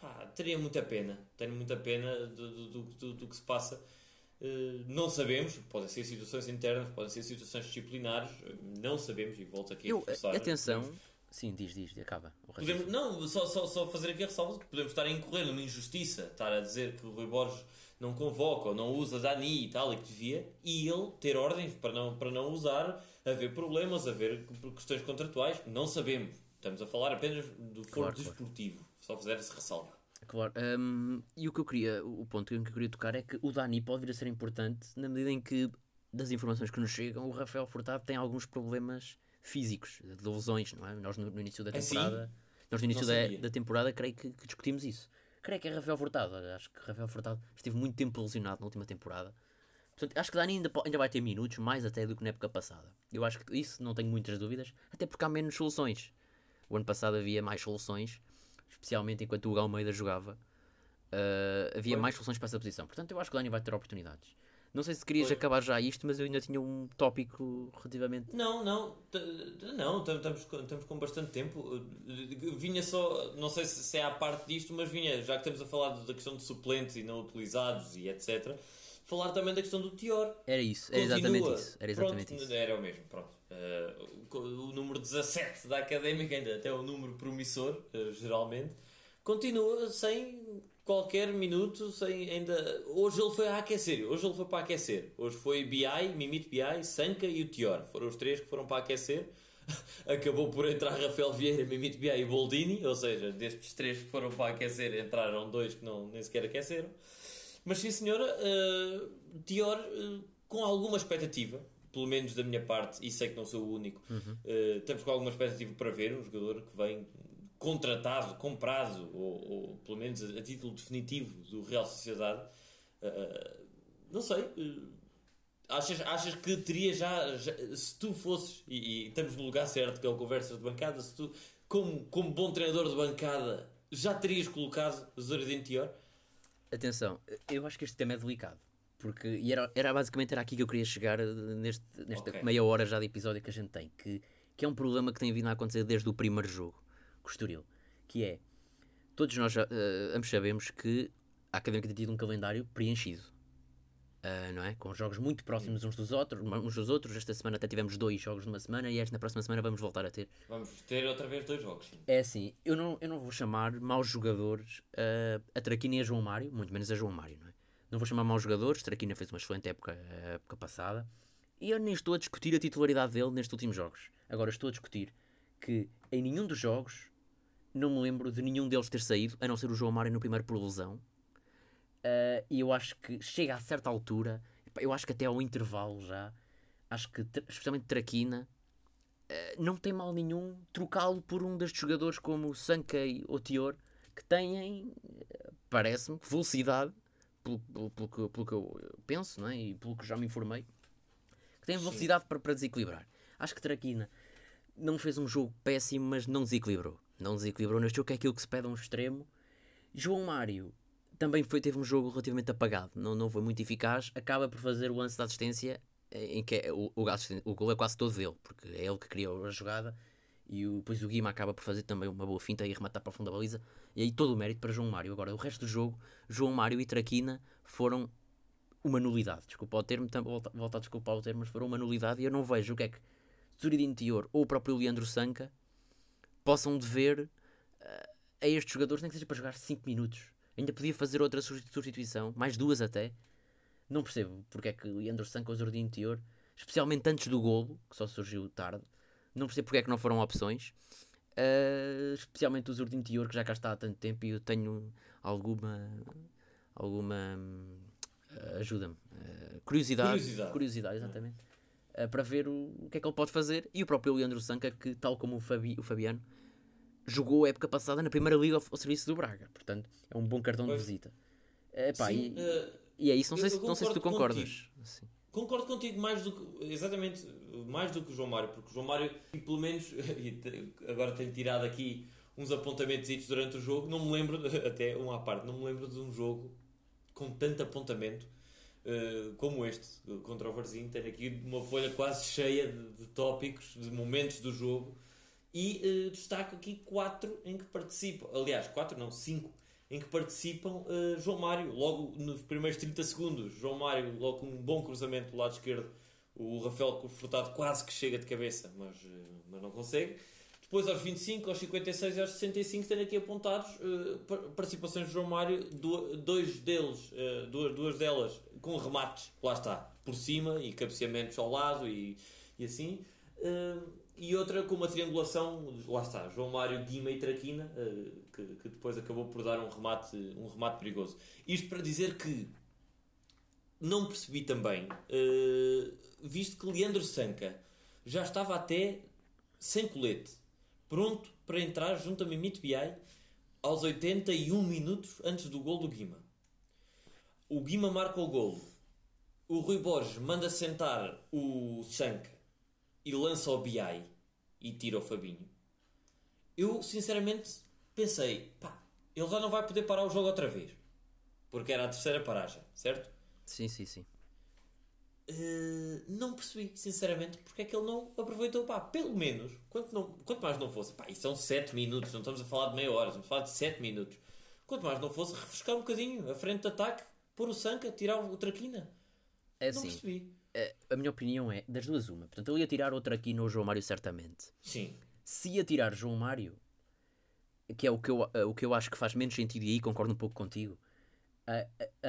[SPEAKER 1] Pá, teria muita pena. Tenho muita pena do, do, do, do- que se passa. Eh, não sabemos, podem ser situações internas, podem ser situações disciplinares, não sabemos e volto aqui a
[SPEAKER 2] Eu,
[SPEAKER 1] reforçar.
[SPEAKER 2] atenção. Sim, diz, diz, acaba.
[SPEAKER 1] Podemos, não, só, só, só fazer aqui a ressalva que podemos estar a incorrer numa injustiça, estar a dizer que o Rui Borges não convoca ou não usa Dani e tal, e que devia, e ele ter ordens para não, para não usar, haver problemas, haver questões contratuais, não sabemos. Estamos a falar apenas do foro
[SPEAKER 2] Claro, claro.
[SPEAKER 1] desportivo, só fazer essa ressalva.
[SPEAKER 2] Claro, hum, e o que eu queria, o ponto que eu queria tocar é que o Dani pode vir a ser importante na medida em que, das informações que nos chegam, o Rafael Furtado tem alguns problemas físicos, de lesões, não é? Nós no, no início da
[SPEAKER 1] É sim?
[SPEAKER 2] temporada, nós no início da, da temporada, creio que, que discutimos isso. Creio que é Rafael Furtado, acho que Rafael Furtado esteve muito tempo lesionado na última temporada. Portanto, acho que Dani ainda, ainda vai ter minutos, mais até do que na época passada. Eu acho que isso não tenho muitas dúvidas, até porque há menos soluções. O ano passado havia mais soluções, especialmente enquanto o Hugo Almeida jogava. Uh, havia
[SPEAKER 1] Pois.
[SPEAKER 2] mais soluções para essa posição. Portanto, eu acho que o Dani vai ter oportunidades. Não sei se querias acabar já isto, mas eu ainda tinha um tópico relativamente.
[SPEAKER 1] Não, não, não, tam- estamos, com- estamos com bastante tempo. Uh, Vinha só, não sei se se é à parte disto, mas vinha, já que estamos a falar da questão de suplentes e não utilizados e etc., falar também da questão do Tior.
[SPEAKER 2] Era isso, era
[SPEAKER 1] Continua.
[SPEAKER 2] exatamente isso. Era exatamente
[SPEAKER 1] Pronto,
[SPEAKER 2] isso.
[SPEAKER 1] Era o mesmo, pronto. Eh, o, o número 17 da académica, ainda até o número promissor, eh, geralmente, continua sem qualquer minuto, sem ainda. Hoje ele foi a aquecer, hoje ele foi para aquecer. Hoje foi BI, Mimito BI, Sanca e o Tior. Foram os três que foram para aquecer. Acabou por entrar Rafael Vieira, Mimito BI e Boldini, ou seja, destes três que foram para aquecer, entraram dois que não, nem sequer aqueceram. Mas sim, senhora, eh, Tior, eh, com alguma expectativa, pelo menos da minha parte, e sei que não sou o único, eh, estamos com alguma expectativa para ver um jogador que vem contratado, comprado, ou, ou pelo menos a, título definitivo do Real Sociedade. Eh, não sei. eh, Achas, achas que teria já, já- se tu fosses, e, e estamos no lugar certo que é o Conversas de Bancada, se tu, como, como bom treinador de bancada, já terias colocado Zoradin Tior?
[SPEAKER 2] Atenção, eu acho que este tema é delicado. Porque e era, era basicamente era aqui que eu queria chegar neste, nesta
[SPEAKER 1] Ok.
[SPEAKER 2] meia hora já de episódio que a gente tem. Que, que é um problema que tem vindo a acontecer desde o primeiro jogo Estoril. Que é, todos nós eh, ambos sabemos que a Académica tem tido um calendário preenchido. Uh, não é? Com jogos muito próximos uns dos outros, uns dos outros. Esta semana até tivemos dois jogos numa semana e esta na próxima semana vamos voltar a ter.
[SPEAKER 1] Vamos ter outra vez dois jogos. Sim.
[SPEAKER 2] É assim, eu não, eu não vou chamar maus jogadores uh, a Traquina e a João Mário, muito menos a João Mário, não é? Não vou chamar maus jogadores, Traquina fez uma excelente época, época passada e eu nem estou a discutir a titularidade dele nestes últimos jogos. Agora estou a discutir que em nenhum dos jogos não me lembro de nenhum deles ter saído, a não ser o João Mário no primeiro por lesão Uh, e eu acho que chega a certa altura, eu acho que até ao intervalo já, acho que especialmente Traquina, uh, não tem mal nenhum trocá-lo por um destes jogadores como o Sankei ou Tior, que têm, parece-me, velocidade, pelo, pelo, pelo, que, pelo, que, eu penso não é? e pelo que já me informei, que têm velocidade para, para desequilibrar. Acho que Traquina não fez um jogo péssimo, mas não desequilibrou. Não desequilibrou neste jogo, que é aquilo que se pede a um extremo. João Mário também foi, teve um jogo relativamente apagado, não, não foi muito eficaz. Acaba por fazer o lance da assistência em que é, o, o, o gol é quase todo dele, porque é ele que criou a jogada. E o, depois o Guima acaba por fazer também uma boa finta e rematar para a fundo da baliza. E aí todo o mérito para João Mário. Agora, o resto do jogo, João Mário e Traquina foram uma nulidade. Desculpa o termo, volta, volta a desculpar o termo, mas foram uma nulidade. E eu não vejo o que é que Zuridin Tior ou o próprio Leandro Sanca possam dever uh, a estes jogadores, nem que seja para jogar 5 minutos. Ainda podia fazer outra substituição, mais duas até. Não percebo porque é que Leandro Sanco ou Zordinho Teor, especialmente antes do golo, que só surgiu tarde, não percebo porque é que não foram opções. Uh, especialmente o Zordinho Teor, que já cá está há tanto tempo e eu tenho alguma. alguma. Uh, ajuda-me. Uh, curiosidade, curiosidade. Curiosidade, exatamente. Para ver o, o, que é que ele pode fazer. E o próprio Leandro Sanca, que tal como o, Fabi, o Fabiano jogou a época passada na primeira liga ao, ao serviço do Braga. Portanto, é um bom cartão pois. de visita. Epá, Sim, e, uh, e, é isso, não, sei se, não sei se tu concordas.
[SPEAKER 1] Concordo contigo mais do que, exatamente, mais do que o João Mário, porque o João Mário, pelo menos, agora tenho tirado aqui uns apontamentos durante o jogo, não me lembro, até uma à parte, não me lembro de um jogo com tanto apontamento como este, contra o Varzinho. Tenho aqui uma folha quase cheia de, de tópicos, de momentos do jogo e uh, destaco aqui quatro em que participam. Aliás, quatro não, cinco em que participam uh, João Mário. Logo nos primeiros 30 segundos, João Mário, logo com um bom cruzamento do lado esquerdo. O Rafael Furtado quase que chega de cabeça, mas, uh, mas não consegue. Depois, aos 25, aos 56 e aos 65, tenho aqui apontados uh, participações de João Mário, dois deles, uh, duas, duas delas com remates, lá está, por cima e cabeceamentos ao lado e, e assim. Uh, e outra com uma triangulação, lá está, João Mário, Guima e Traquina, que, que, depois acabou por dar um remate, um remate perigoso. Isto para dizer que não percebi também, visto que Leandro Sanca já estava até sem colete, pronto para entrar junto a Mimito Biai aos 81 minutos antes do gol do Guima. O Guima marca o gol. O Rui Borges manda sentar o Sanca e lança o BI e tira o Fabinho, eu sinceramente pensei, pá, ele já não vai poder parar o jogo outra vez. Porque era a terceira paragem, certo?
[SPEAKER 2] Sim, sim, sim.
[SPEAKER 1] Uh, não percebi, sinceramente, porque é que ele não aproveitou, pá, pelo menos, quanto, não, quanto mais não fosse, pá, isso são 7 minutos, não estamos a falar de meia hora, estamos a falar de 7 minutos. Quanto mais não fosse, refrescar um bocadinho a frente de ataque, pôr o Sanca, tirar o Traquina.
[SPEAKER 2] É não assim, percebi a minha opinião é das duas uma. Portanto, ele ia tirar outra aqui no João Mário, certamente.
[SPEAKER 1] Sim.
[SPEAKER 2] Se ia tirar João Mário, que é o que eu, o que eu acho que faz menos sentido, e aí concordo um pouco contigo,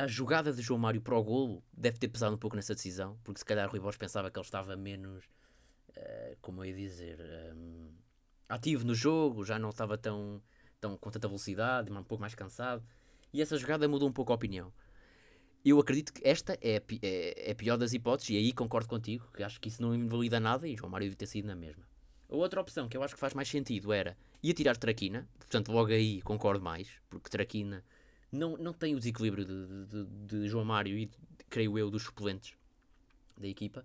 [SPEAKER 2] a, jogada de João Mário para o golo deve ter pesado um pouco nessa decisão, porque se calhar Rui Borges pensava que ele estava menos, uh, como eu ia dizer, um, ativo no jogo, já não estava tão, tão com tanta velocidade, um pouco mais cansado, e essa jogada mudou um pouco a opinião eu acredito que esta é, é, é a pior das hipóteses, e aí concordo contigo, que acho que isso não invalida nada e João Mário deve ter sido na mesma. A outra opção que eu acho que faz mais sentido era ia tirar Traquina, portanto logo aí concordo mais, porque Traquina não, não tem o desequilíbrio de, de, de João Mário e, creio eu, dos suplentes da equipa,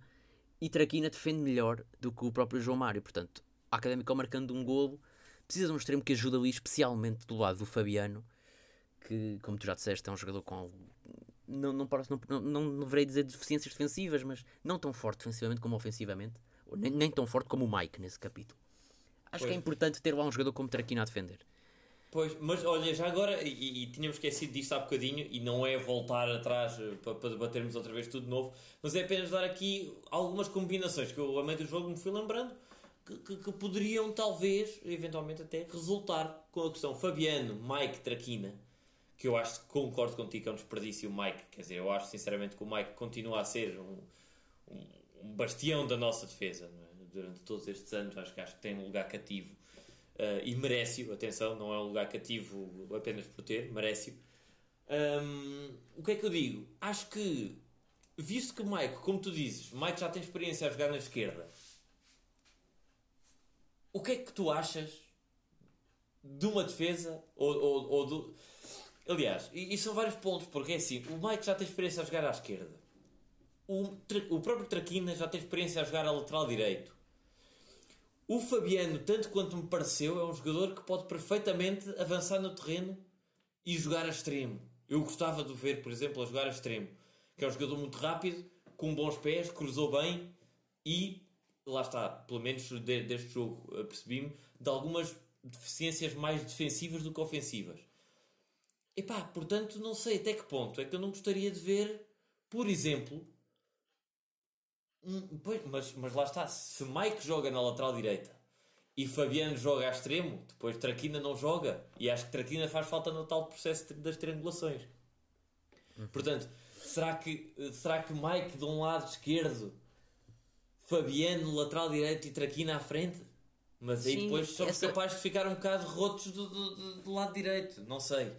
[SPEAKER 2] e Traquina defende melhor do que o próprio João Mário, portanto, a Académica marcando um golo, precisa de um extremo que ajude ali, especialmente do lado do Fabiano, que, como tu já disseste, é um jogador com não, não, não, não, não deverei dizer deficiências defensivas, mas não tão forte defensivamente como ofensivamente, nem, nem tão forte como o Mike nesse capítulo. Acho pois. que é importante ter lá um jogador como Traquina a defender.
[SPEAKER 1] Pois, mas olha, já agora, e, e tínhamos esquecido disto há bocadinho, e não é voltar atrás eh, para, para debatermos outra vez tudo de novo, mas é apenas dar aqui algumas combinações que eu, a meio do jogo, me fui lembrando que, que, que poderiam, talvez, eventualmente até, resultar com a questão Fabiano, Mike, Traquina, que eu acho que concordo contigo que é um desperdício o Mike, quer dizer, eu acho sinceramente que o Mike continua a ser um, um, um bastião da nossa defesa, é? durante todos estes anos, acho que, acho que tem um lugar cativo Uh, e merece-o, atenção, não é um lugar cativo apenas por ter, merece-o. Um, o que é que eu digo? Acho que, visto que Mike, como tu dizes, Mike já tem experiência a jogar na esquerda, o que é que tu achas de uma defesa ou, ou, ou do. Aliás, e, e, são vários pontos, porque é assim: o Mike já tem experiência a jogar à esquerda, o, o próprio Traquina já tem experiência a jogar a lateral direito. O Fabiano, tanto quanto me pareceu, é um jogador que pode perfeitamente avançar no terreno e jogar a extremo. Eu gostava de ver, por exemplo, a jogar a extremo, que é um jogador muito rápido, com bons pés, cruzou bem e lá está, pelo menos deste jogo percebi-me, de algumas deficiências mais defensivas do que ofensivas. Epá, portanto, não sei até que ponto é que eu não gostaria de ver, por exemplo, Hum, pois, mas, mas lá está, se Mike joga na lateral direita e Fabiano joga a extremo, depois Traquina não joga e acho que Traquina faz falta no tal processo das triangulações. Portanto, será que, será que Mike de um lado esquerdo, Fabiano lateral direito e Traquina à frente? Mas aí Sim, depois somos essa... capazes de ficar um bocado rotos do, do, do, do lado direito, não sei.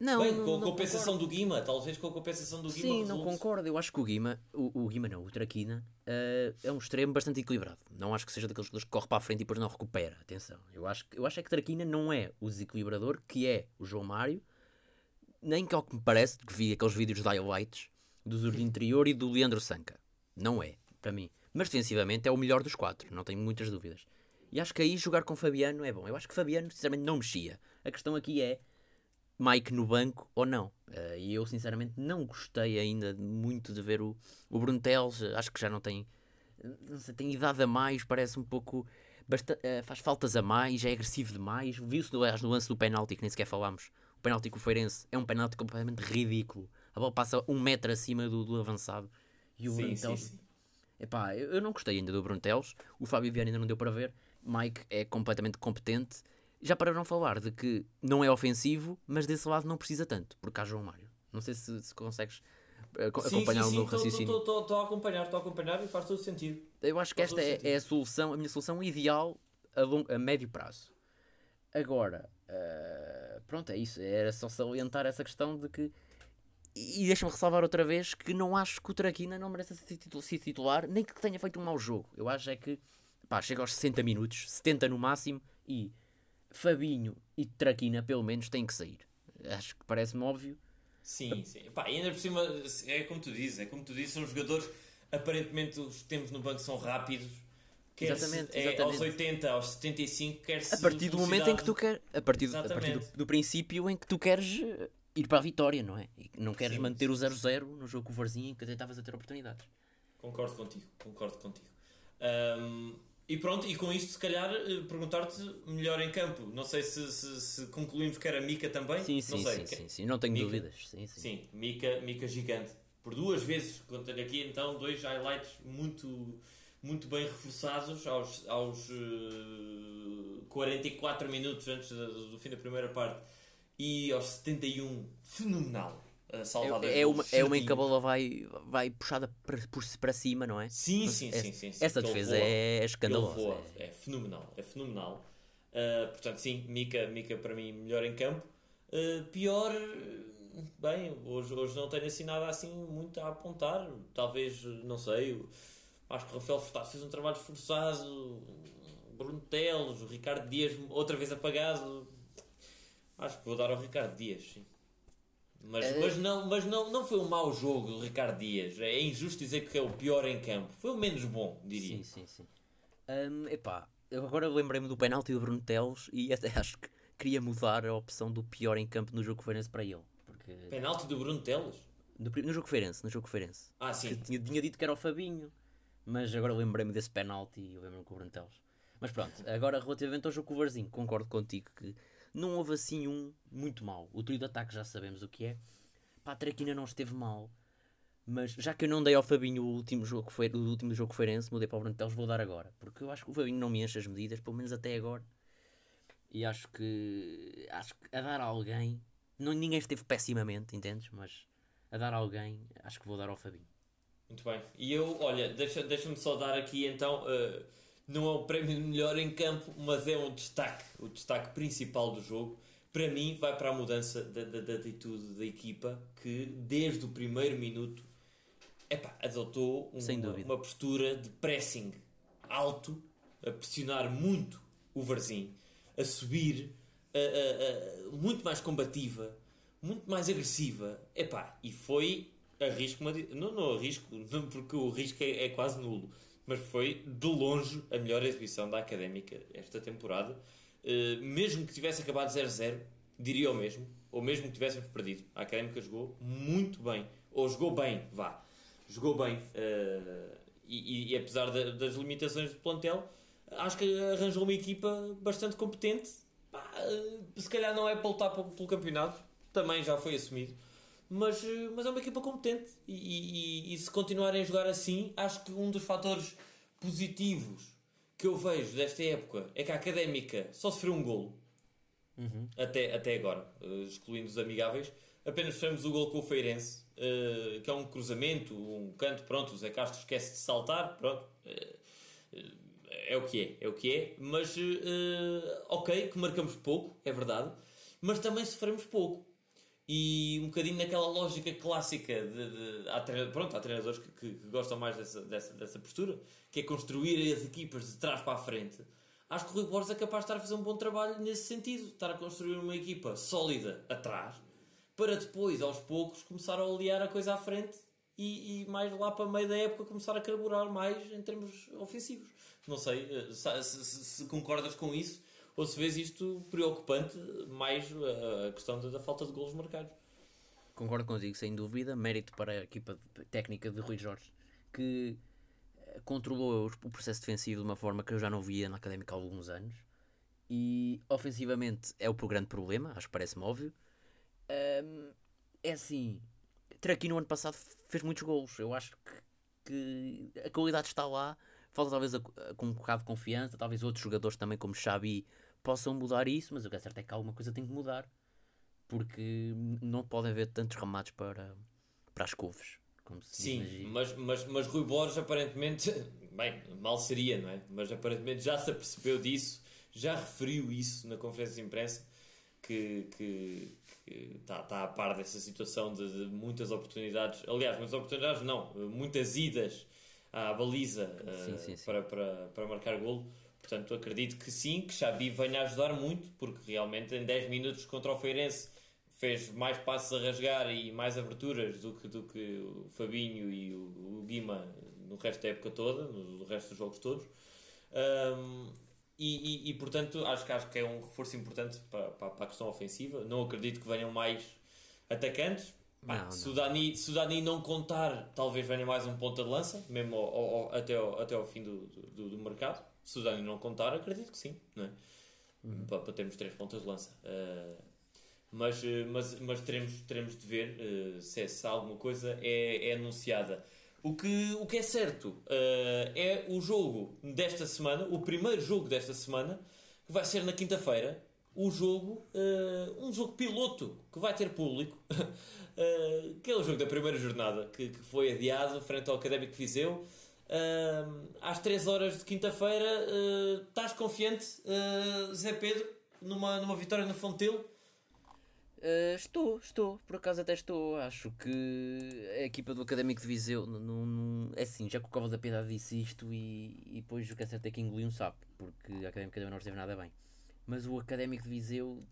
[SPEAKER 1] Não, Bem, com a compensação concordo. do Guima, talvez com a compensação do Guima.
[SPEAKER 2] Sim, resulte. não concordo. Eu acho que o Guima, o, o Guima não, o Traquina, uh, é um extremo bastante equilibrado. Não acho que seja daqueles jogadores que corre para a frente e depois não recupera. Atenção. Eu acho, eu acho é que Traquina não é o desequilibrador que é o João Mário, nem que ao que me parece, que vi aqueles vídeos de highlights do Zurdo Interior e do Leandro Sanca. Não é, para mim. Mas defensivamente é o melhor dos quatro, não tenho muitas dúvidas. E acho que aí jogar com Fabiano é bom. Eu acho que Fabiano, sinceramente, não mexia. A questão aqui é Mike no banco ou não. Uh, e eu sinceramente não gostei ainda muito de ver o, o Bruno Teles, acho que já não tem, não sei, tem idade a mais, parece um pouco. uh, faz faltas a mais, é agressivo demais. Viu-se no lance do penalti, que nem sequer falámos. O penalti com o Feirense é um penalti completamente ridículo. A bola passa um metro acima do, do avançado. E o sim, Bruno Teles. Epá, eu, eu não gostei ainda do Bruno Teles. O Fábio Vieira ainda não deu para ver. Mike é completamente competente. Já para não falar de que não é ofensivo, mas desse lado não precisa tanto, porque há João Mário. Não sei se, se consegues uh, acompanhar sim, sim, o meu raciocínio.
[SPEAKER 1] Estou a acompanhar, estou a acompanhar e faz todo sentido.
[SPEAKER 2] Eu acho que esta é, é, a solução, a minha solução ideal a, long, a médio prazo. Agora, uh, pronto, é isso. Era só salientar essa questão de que. E deixa-me ressalvar outra vez que não acho que o Traquina não merece ser titular, nem que tenha feito um mau jogo. Eu acho é que pá, chega aos 60 minutos, 70 no máximo, e Fabinho e Traquina, pelo menos, têm que sair. Acho que parece-me óbvio.
[SPEAKER 1] Sim, sim. Pá, e ainda por cima, é como tu dizes, é como tu dizes, são jogadores, aparentemente os tempos no banco são rápidos. Quer exatamente, é exatamente. aos 80, aos 75, quer
[SPEAKER 2] A partir do momento em que tu queres, a partir, do, a partir do, do, princípio em que tu queres eh, ir para a vitória, não é? E não queres sim, manter sim, o 0-0 no jogo com o Varzinho que até estavas a ter oportunidades.
[SPEAKER 1] Concordo contigo, concordo contigo. Um, e pronto, e com isto, se calhar, eh, perguntar-te melhor em campo. Não sei se, se, se, concluímos que era Mica também.
[SPEAKER 2] Sim, sim,
[SPEAKER 1] não sei.
[SPEAKER 2] sim, sim, sim, não tenho Mica. dúvidas. Sim, sim.
[SPEAKER 1] sim Mica, Mica gigante. Por duas vezes, contei aqui então dois highlights muito, muito bem reforçados aos, aos uh, eh, 44 minutos antes do, do fim da primeira parte e aos 71. Fenomenal
[SPEAKER 2] é, é, uma, é uma em que a bola vai, vai puxada para, para cima, não é?
[SPEAKER 1] Sim, sim, sim, sim, sim.
[SPEAKER 2] Essa defesa voa, é escandalosa.
[SPEAKER 1] É. é. fenomenal, é fenomenal. Uh, portanto, sim, Mica, Mica para mim melhor em campo. Uh, pior, bem, hoje, hoje não tenho assim nada assim muito a apontar. Talvez, não sei, acho que o Rafael Furtado fez um trabalho esforçado. Bruno Teles, o Ricardo Dias outra vez apagado. Acho que vou dar ao Ricardo Dias, sim. Mas, é... mas, não, mas não, não foi um mau jogo do Ricardo Dias. É injusto dizer que é o pior em campo. Foi o menos bom, diria.
[SPEAKER 2] Sim, sim, sim. Um, epá, eu agora lembrei-me do penalti do Bruno Teles e até acho que queria mudar a opção do pior em campo no jogo Feirense para ele. Porque...
[SPEAKER 1] Penalti do Bruno Teles?
[SPEAKER 2] No, no jogo Feirense, no jogo Feirense.
[SPEAKER 1] Ah, sim.
[SPEAKER 2] tinha, tinha dito que era o Fabinho. Mas agora lembrei-me desse penalti e lembro-me com o Bruno Teles. Mas pronto, agora relativamente ao jogo com o Varzinho, concordo contigo que não houve assim um muito mau. O trio de ataque já sabemos o que é. Pá, a Traquina não esteve mal. Mas já que eu não dei ao Fabinho o último jogo, que foi, o último jogo feirense, mudei para o Brantelos, vou dar agora. Porque eu acho que o Fabinho não me enche as medidas, pelo menos até agora. E acho que. Acho que a dar a alguém. Não, ninguém esteve pessimamente, entendes? Mas a dar a alguém, acho que vou dar ao Fabinho.
[SPEAKER 1] Muito bem. E eu, olha, deixa-me deixa só dar aqui então. Uh, não é o prémio de melhor em campo, mas é um destaque. O destaque principal do jogo. Para mim, vai para a mudança da, da, da atitude da equipa que, desde o primeiro minuto, epá, adotou uma, uma postura de pressing alto, a pressionar muito o Varzim, a subir, a, a, a, muito mais combativa, muito mais agressiva. Epá, e foi arrisco, uma, não, não arrisco, não, porque o risco é, é, quase nulo, mas foi de longe a melhor exibição da Académica esta temporada. Uh, mesmo que tivesse acabado 0-0, diria o mesmo, ou mesmo que tivéssemos perdido. A Académica jogou muito bem, ou jogou bem, vá jogou bem uh, e, e, apesar das limitações do plantel, acho que arranjou uma equipa bastante competente. Uh, se calhar não é para lutar pelo, campeonato, também já foi assumido, mas, uh, mas é uma equipa competente e, e, e, se continuarem a jogar assim, acho que um dos fatores positivos que eu vejo desta época é que a académica só sofreu um golo. Uhum. Até, até agora, excluindo os amigáveis, apenas fizemos o gol com o Feirense uh, que é um cruzamento, um canto, pronto, o Zé Castro esquece de saltar, pronto. É o que é, é o que é, mas ok, que marcamos pouco, é verdade, mas também sofremos pouco. E um bocadinho naquela lógica clássica de. de há, pronto, há treinadores que, que, que, gostam mais dessa, dessa, dessa postura, que é construir as equipas de trás para a frente. Acho que o Rui Borges é capaz de estar a fazer um bom trabalho nesse sentido, estar a construir uma equipa sólida atrás para depois, aos poucos, começar a aliar a coisa à frente e, e, mais lá para meio da época começar a carburar mais em termos ofensivos. Não sei eh, se, se, se concordas com isso ou se vês isto preocupante mais eh, a questão da, falta de golos marcados.
[SPEAKER 2] Concordo contigo, sem dúvida. Mérito para a equipa técnica de Rui Jorge, que eh, controlou o processo defensivo de uma forma que eu já não via na Académica há alguns anos. E ofensivamente é o grande problema, acho que parece-me óbvio. Um, é assim, Traquino no ano passado fez muitos golos. Eu acho que, que a qualidade está lá. Falta talvez a, a, com um bocado de confiança. Talvez outros jogadores também, como Xabi, possam mudar isso. Mas o que é certo é que alguma coisa tem que mudar. Porque não podem haver tantos remates para, para as couves.
[SPEAKER 1] Sim, mas, mas, mas Rui Borges aparentemente, bem, mal seria, não é? Mas aparentemente já se apercebeu disso, já referiu isso na conferência de imprensa, que, que, está, está a par dessa situação de, de, muitas oportunidades. Aliás, muitas oportunidades não, muitas idas à baliza sim, uh, sim, sim. Para, para, para marcar golo. Portanto, acredito que sim, que Xabi venha ajudar muito, porque realmente em 10 minutos contra o Feirense fez mais passos a rasgar e mais aberturas do que, do que o Fabinho e o, o Guima no resto da época toda, no resto dos jogos todos. Um, e, e, e, portanto acho que, acho que é um reforço importante para, para, para, a questão ofensiva. Não acredito que venham mais atacantes. Não, se, não. O Dani, se o Dani não contar, talvez venha mais um ponta de lança, mesmo ao, ao, até, ao, até ao fim do, do, do, mercado. Se o Dani não contar, acredito que sim, não é? Uhum. Para, para, termos três pontas de lança. Uh, mas, mas, mas teremos, teremos de ver uh, se, se alguma coisa é, é anunciada. O que, o que é certo uh, é o jogo desta semana, o primeiro jogo desta semana, que vai ser na quinta-feira. O jogo, uh, um jogo piloto que vai ter público, uh, que é o jogo da primeira jornada, que, que foi adiado frente ao Académico Viseu. Uh, às 3 horas de quinta-feira, estás confiante, Zé Pedro, numa, numa vitória no Fontelo?
[SPEAKER 2] Uh, estou, estou, por acaso até estou. Acho que a equipa do Académico de Viseu não, é assim, já que o Cova da Piedade disse isto e, e depois o que é certo é que engoliu um sapo, porque a Académica de não esteve nada bem. Mas o Académico de Viseu,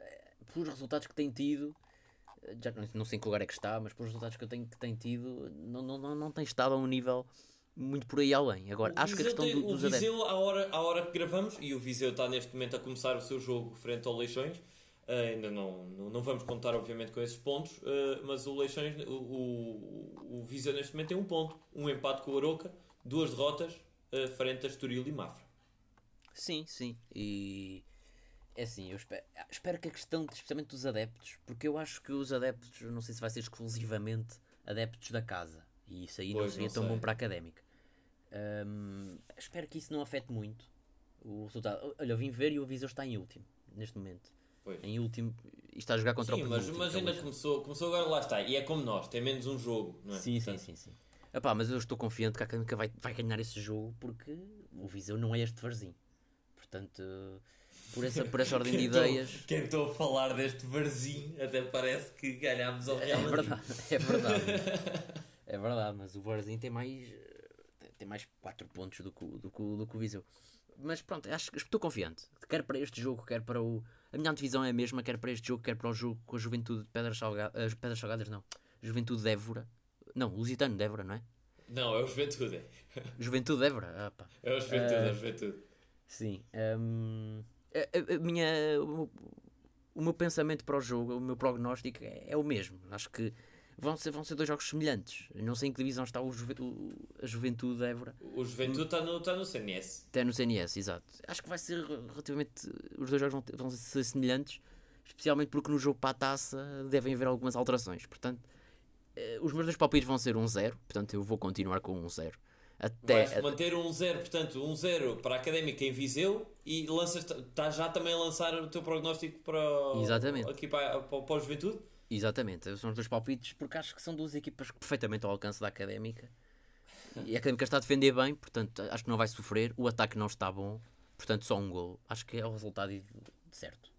[SPEAKER 2] eh, pelos resultados que tem tido, eh, já não, não sei em que lugar é que está, mas pelos resultados que, eu tenho, que tem tido, não, não, não, não tem estado a um nível muito por aí além. Agora,
[SPEAKER 1] o
[SPEAKER 2] acho
[SPEAKER 1] Viseu
[SPEAKER 2] que a questão
[SPEAKER 1] tem,
[SPEAKER 2] do, dos
[SPEAKER 1] O Viseu, à hora, à hora que gravamos, e o Viseu está neste momento a começar o seu jogo frente ao Leixões Uh, ainda não, não, não, vamos contar, obviamente, com esses pontos, uh, mas o Leixões, o, o, o Viseu neste momento tem um ponto, um empate com o Aroca, duas derrotas uh, frente a Estoril e Mafra.
[SPEAKER 2] Sim, sim. E, É assim, eu espero, espero que a questão, especialmente dos adeptos, porque eu acho que os adeptos, não sei se vai ser exclusivamente adeptos da casa, e isso aí não
[SPEAKER 1] Pois,
[SPEAKER 2] seria
[SPEAKER 1] não
[SPEAKER 2] tão
[SPEAKER 1] sei.
[SPEAKER 2] bom para a académica. Hum, espero que isso não afete muito o resultado. Olha, eu vim ver e o Viseu está em último, neste momento.
[SPEAKER 1] Pois.
[SPEAKER 2] Em último, e está a jogar contra
[SPEAKER 1] Sim,
[SPEAKER 2] o
[SPEAKER 1] mas,
[SPEAKER 2] penúltimo,
[SPEAKER 1] mas
[SPEAKER 2] é o
[SPEAKER 1] ainda começou, começou agora, lá está. E é como nós, tem menos um jogo, não é?
[SPEAKER 2] Sim, sim,
[SPEAKER 1] Portanto,
[SPEAKER 2] sim, sim. Epá, mas eu estou confiante que a Académica vai, vai ganhar esse jogo porque o Viseu não é este Varzim. Portanto, por essa, por essa ordem de
[SPEAKER 1] estou-
[SPEAKER 2] ideias.
[SPEAKER 1] Quem estou a falar deste Varzinho, até parece que ganhámos ao Real
[SPEAKER 2] É
[SPEAKER 1] Madrid.
[SPEAKER 2] verdade, é verdade. é verdade, mas o Varzim tem mais tem mais 4 pontos do que, o- do, que, do que o Viseu. Mas pronto, acho que estou confiante. Quer para este jogo, quer para o. A minha antevisão é a mesma, quer para este jogo, quer para o jogo com a Juventude de Pedras Salgadas. Pedras Salgadas, não. Juventude de Évora. Não, Lusitano de Évora, não é?
[SPEAKER 1] Não, é o Juventude.
[SPEAKER 2] Juventude de Évora. Ah, pá.
[SPEAKER 1] É o Juventude, é o Juventude.
[SPEAKER 2] Sim. hum, a, a- a minha, o, meu- o meu pensamento para o jogo, o meu prognóstico é, é o mesmo. Acho que vão ser, vão ser dois jogos semelhantes. Não sei em que divisão está o, Juve- o- a Juventude de Évora.
[SPEAKER 1] O Juventude está no, está no CNS.
[SPEAKER 2] Até no CNS, exato. Acho que vai ser relativamente. Os dois jogos vão, ter- vão ser semelhantes, especialmente porque no jogo para a taça devem haver algumas alterações. Portanto, eh, os meus dois palpites vão ser 1-0. Portanto, eu vou continuar com 1-0. Até,
[SPEAKER 1] Vais manter um 0, portanto, um 0 para a Académica em Viseu e lanças, estás já também a lançar o teu prognóstico para, o-
[SPEAKER 2] Exatamente.
[SPEAKER 1] aqui para, para, para o Juventude?
[SPEAKER 2] Exatamente, são os dois palpites porque acho que são duas equipas perfeitamente ao alcance da Académica e a Académica está a defender bem, portanto acho que não vai sofrer. O ataque não está bom, portanto só um gol. Acho que é o resultado certo.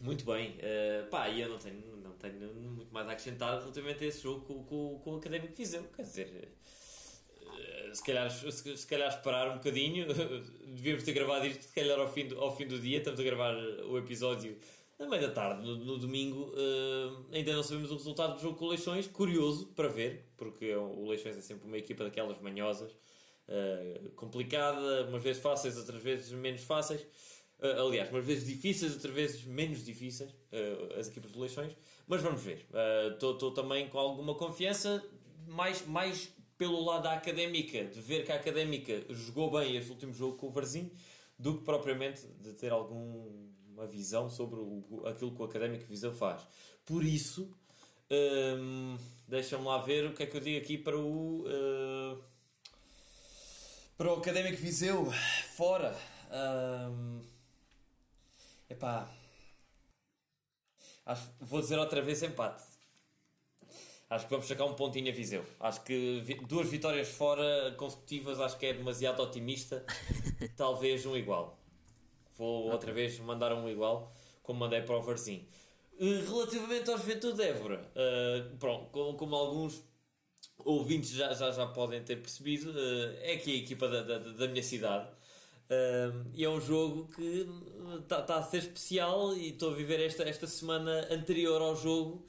[SPEAKER 1] Muito bem. eh, pá, e eu não tenho, não tenho muito mais a acrescentar relativamente a esse jogo com, com, com o Académico de. Quer dizer, eh, se calhar, se, se calhar esperar um bocadinho. Devíamos ter gravado isto se calhar ao fim do, ao fim do dia. Estamos a gravar o episódio na meia da tarde, no, no domingo. eh, ainda não sabemos o resultado do jogo com o Leixões. Curioso para ver, porque o Leixões é sempre uma equipa daquelas manhosas. eh, complicada, umas vezes fáceis, outras vezes menos fáceis. Uh, aliás, umas vezes difíceis, outras vezes menos difíceis, uh, as equipas de eleições, mas vamos ver. Estou também com alguma confiança, mais, mais pelo lado da académica, de ver que a académica jogou bem este último jogo com o Varzim, do que propriamente de ter alguma visão sobre o, aquilo que o académico Viseu faz. Por isso, hum, deixa-me lá ver o que é que eu digo aqui para o. uh, para o Académico Viseu, fora. Hum, epá. Acho, vou dizer outra vez empate. Acho que vamos sacar um pontinho a Viseu. Acho que vi- duas vitórias fora consecutivas acho que é demasiado otimista. Talvez um igual. Vou outra vez mandar um igual, como mandei para o Varzim. Eh, Relativamente ao Juventude de Évora, eh, pronto, como, como alguns ouvintes já, já, já podem ter percebido, eh, é aqui a equipa da, da, da minha cidade. Eh, e é um jogo que está tá a ser especial e estou a viver esta, esta semana anterior ao jogo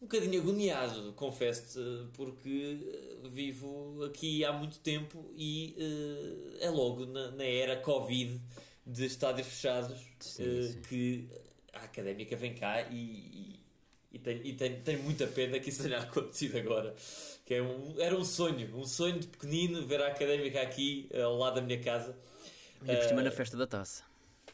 [SPEAKER 1] um bocadinho agoniado, confesso-te, porque vivo aqui há muito tempo e eh, é logo na, na era Covid de estádios fechados
[SPEAKER 2] Sim,
[SPEAKER 1] eh,
[SPEAKER 2] sim.
[SPEAKER 1] que a académica vem cá e, e, e tem, e tem, tem muita pena que isso tenha acontecido agora. Que é um, era um sonho, um sonho de pequenino ver a académica aqui eh, ao lado da minha casa.
[SPEAKER 2] E por cima
[SPEAKER 1] Eh,
[SPEAKER 2] na festa da taça.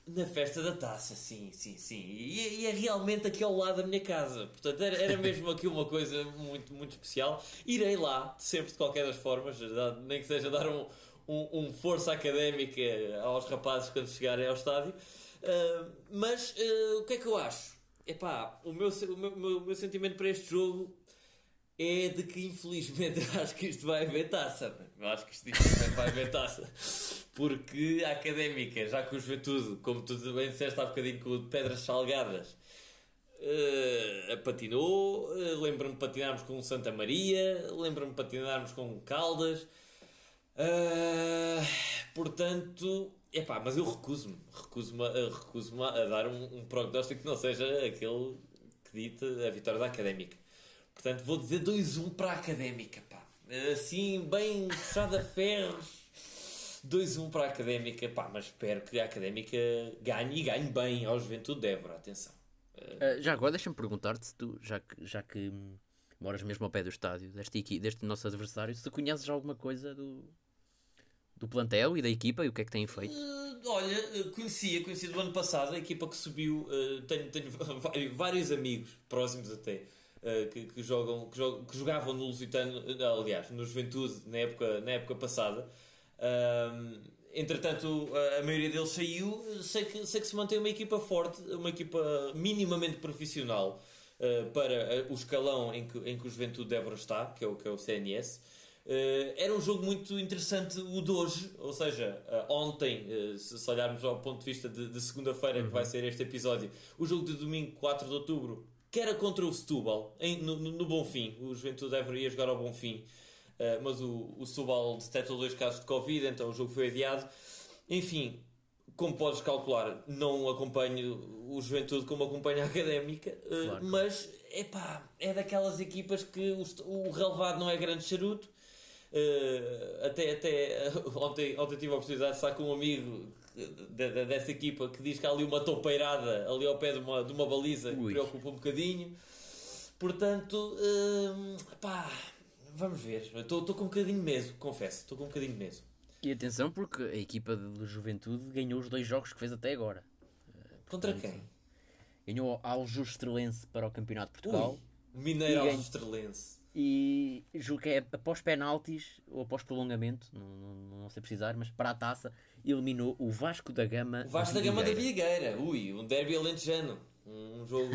[SPEAKER 1] na festa da taça, sim, sim, sim. E, e é realmente aqui ao lado da minha casa. Portanto, era, era mesmo aqui uma coisa muito, muito especial. Irei lá, sempre de qualquer das formas, nem que seja dar um, um, um força académica aos rapazes quando chegarem ao estádio. Ah, mas ah, o que é que eu acho? Epá, o meu, o meu, o meu, sentimento para este jogo é de que infelizmente eu acho que isto vai haver taça. Eu acho que isto vai haver taça. Porque a académica, já com o juventude, como tu bem disseste há bocadinho com de Pedras Salgadas, eh, patinou. eh, lembro-me de patinarmos com Santa Maria, lembro-me de patinarmos com Caldas. Eh, portanto, epá, mas eu recuso-me, recuso-me, recuso-me a dar um, um prognóstico que não seja aquele que dita a vitória da académica. Portanto, vou dizer 2-1 para a académica, pá. Assim, bem puxado a ferros. 2-1 para a académica, pá, mas espero que a académica ganhe e ganhe bem ao Juventude de Évora, atenção.
[SPEAKER 2] Ah, já agora deixa-me perguntar-te tu, já que, já que moras mesmo ao pé do estádio, deste, deste nosso adversário, se conheces alguma coisa do, do plantel e da equipa e o que é que têm feito?
[SPEAKER 1] Uh, olha, uh, conhecia, conhecia do ano passado a equipa que subiu. Uh, tenho, tenho vários amigos, próximos até, que, que, jogam, que, que, jogavam no Lusitano, aliás, no Juventude, na época, na época passada. entretanto, a maioria deles saiu. Sei que, sei que se mantém uma equipa forte, uma equipa minimamente profissional para o escalão em que, em que o Juventude deve estar, que é o, que é o CNS. Uh, era um jogo muito interessante o de hoje, ou seja, uh, ontem, uh, se, olharmos ao ponto de vista de, de segunda-feira, uhum. que vai ser este episódio, o jogo de domingo 4 de outubro, que era contra o Setúbal, em, no, no Bonfim. O Juventude deveria jogar ao Bonfim, mas o, o Setúbal detectou dois casos de Covid, então o jogo foi adiado. Enfim, como podes calcular, não acompanho o Juventude como acompanho a Académica, claro. mas epá, é daquelas equipas que o, o relevado não é grande charuto Uh, até até ontem, ontem tive a oportunidade de estar com um amigo de, de, dessa equipa que diz que há ali uma topeirada ali ao pé de uma, de uma baliza Ui. que preocupa um bocadinho. Portanto, uh, pá, vamos ver. Estou com um bocadinho medo, confesso. Estou com um bocadinho de medo.
[SPEAKER 2] E atenção, porque a equipa de Juventude ganhou os dois jogos que fez até agora.
[SPEAKER 1] Contra quem?
[SPEAKER 2] Ganhou ao Estrelense para o Campeonato de Portugal.
[SPEAKER 1] Ui, Mineiro ao Estrelense
[SPEAKER 2] e julgo que é após penaltis ou após prolongamento, não, não, não sei precisar, mas para a taça eliminou o Vasco da Gama.
[SPEAKER 1] O Vasco da, Gama da Vigueira, ui, um derby alentejano, um jogo,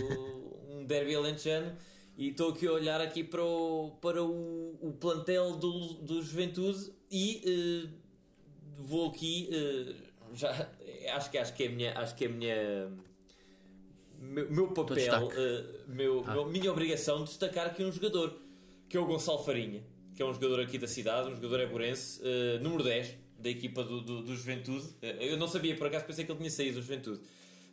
[SPEAKER 1] um derby alentejano. E estou aqui a olhar aqui para o, para o, o plantel do, do Juventude e uh, vou aqui uh, já acho que acho que é a minha acho que é a minha meu, meu papel, uh, meu, ah. meu, minha obrigação de destacar aqui um jogador que é o Gonçalo Farinha, que é um jogador aqui da cidade, um jogador eburense, uh, número 10 da equipa do, do, do Juventude. Uh, eu não sabia, por acaso pensei que ele tinha saído do Juventude,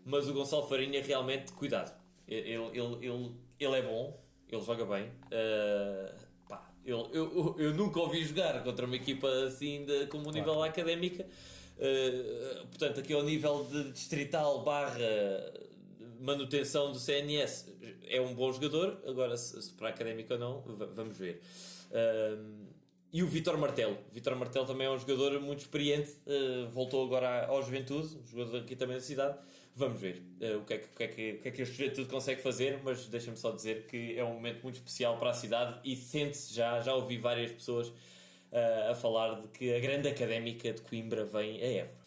[SPEAKER 1] mas o Gonçalo Farinha realmente, cuidado, ele, ele, ele, ele é bom, ele joga bem. Uh, pá, eu, eu, eu nunca ouvi jogar contra uma equipa assim de, como o nível claro. académica. Uh, portanto, aqui ao nível de distrital barra manutenção do CNS é um bom jogador, agora se, se para académica ou não, vamos ver. Um, e o Vitor Martelo. Vitor Martelo também é um jogador muito experiente, uh, voltou agora ao Juventude, jogador aqui também da cidade. Vamos ver uh, o, que é que, o, que é que, o que é que a Juventude consegue fazer, mas deixa-me só dizer que é um momento muito especial para a cidade e sente-se já, já ouvi várias pessoas uh, a falar de que a grande académica de Coimbra vem a Évora.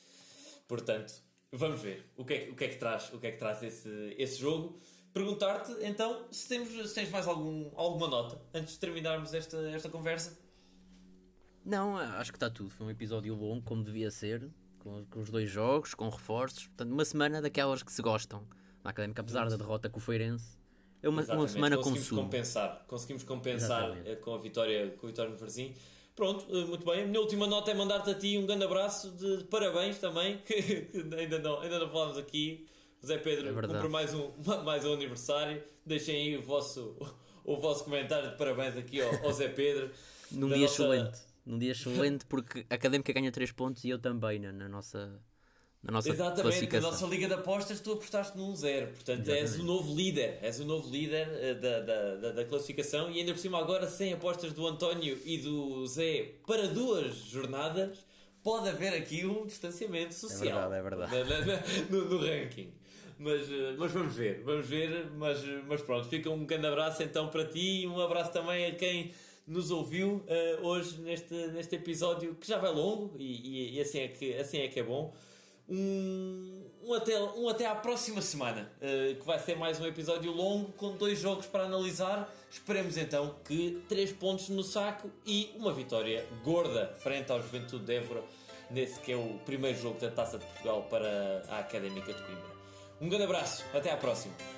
[SPEAKER 1] Portanto, vamos ver o que é, o que, é que traz, o que é que traz esse, esse jogo perguntar-te então se, temos, se tens mais algum, alguma nota antes de terminarmos esta, esta conversa.
[SPEAKER 2] Não, acho que está tudo. Foi um episódio longo, como devia ser, com, com, os dois jogos, com reforços. Portanto, uma semana daquelas que se gostam na académica, apesar da derrota com o Feirense. É uma, uma semana
[SPEAKER 1] conseguimos
[SPEAKER 2] consumo.
[SPEAKER 1] compensar Conseguimos compensar Exatamente. Eh, com a vitória, com a vitória no Varzim. Pronto, eh, muito bem. A minha última nota é mandar-te a ti um grande abraço de, de parabéns também, que, ainda, não, ainda não falámos aqui. Zé Pedro, é cumpre mais um, mais um aniversário. Deixem aí o vosso, o vosso comentário de parabéns aqui ao, ao Zé Pedro.
[SPEAKER 2] Num dia nossa... excelente. Num dia excelente porque a Académica ganha 3 pontos e eu também na, na nossa na nossa
[SPEAKER 1] Exatamente, na nossa Liga de Apostas tu apostaste num zero, portanto Exatamente. és o novo líder, és o novo líder uh, da, da, da, da, classificação e ainda por cima agora sem apostas do António e do Zé para duas jornadas, pode haver aqui um distanciamento social.
[SPEAKER 2] É verdade, é
[SPEAKER 1] verdade. no, no ranking mas, eh, mas vamos ver, vamos ver, mas, mas pronto, fica um grande abraço então para ti e um abraço também a quem nos ouviu uh, hoje neste, neste episódio que já vai longo e, e, e, assim, é que, assim é que é bom. Um, um, até, um até à próxima semana, uh, que vai ser mais um episódio longo com dois jogos para analisar. Esperemos então que três pontos no saco e uma vitória gorda frente ao Juventude de Évora, nesse que é o primeiro jogo da Taça de Portugal para a Académica de Coimbra. Um grande abraço, até à próxima.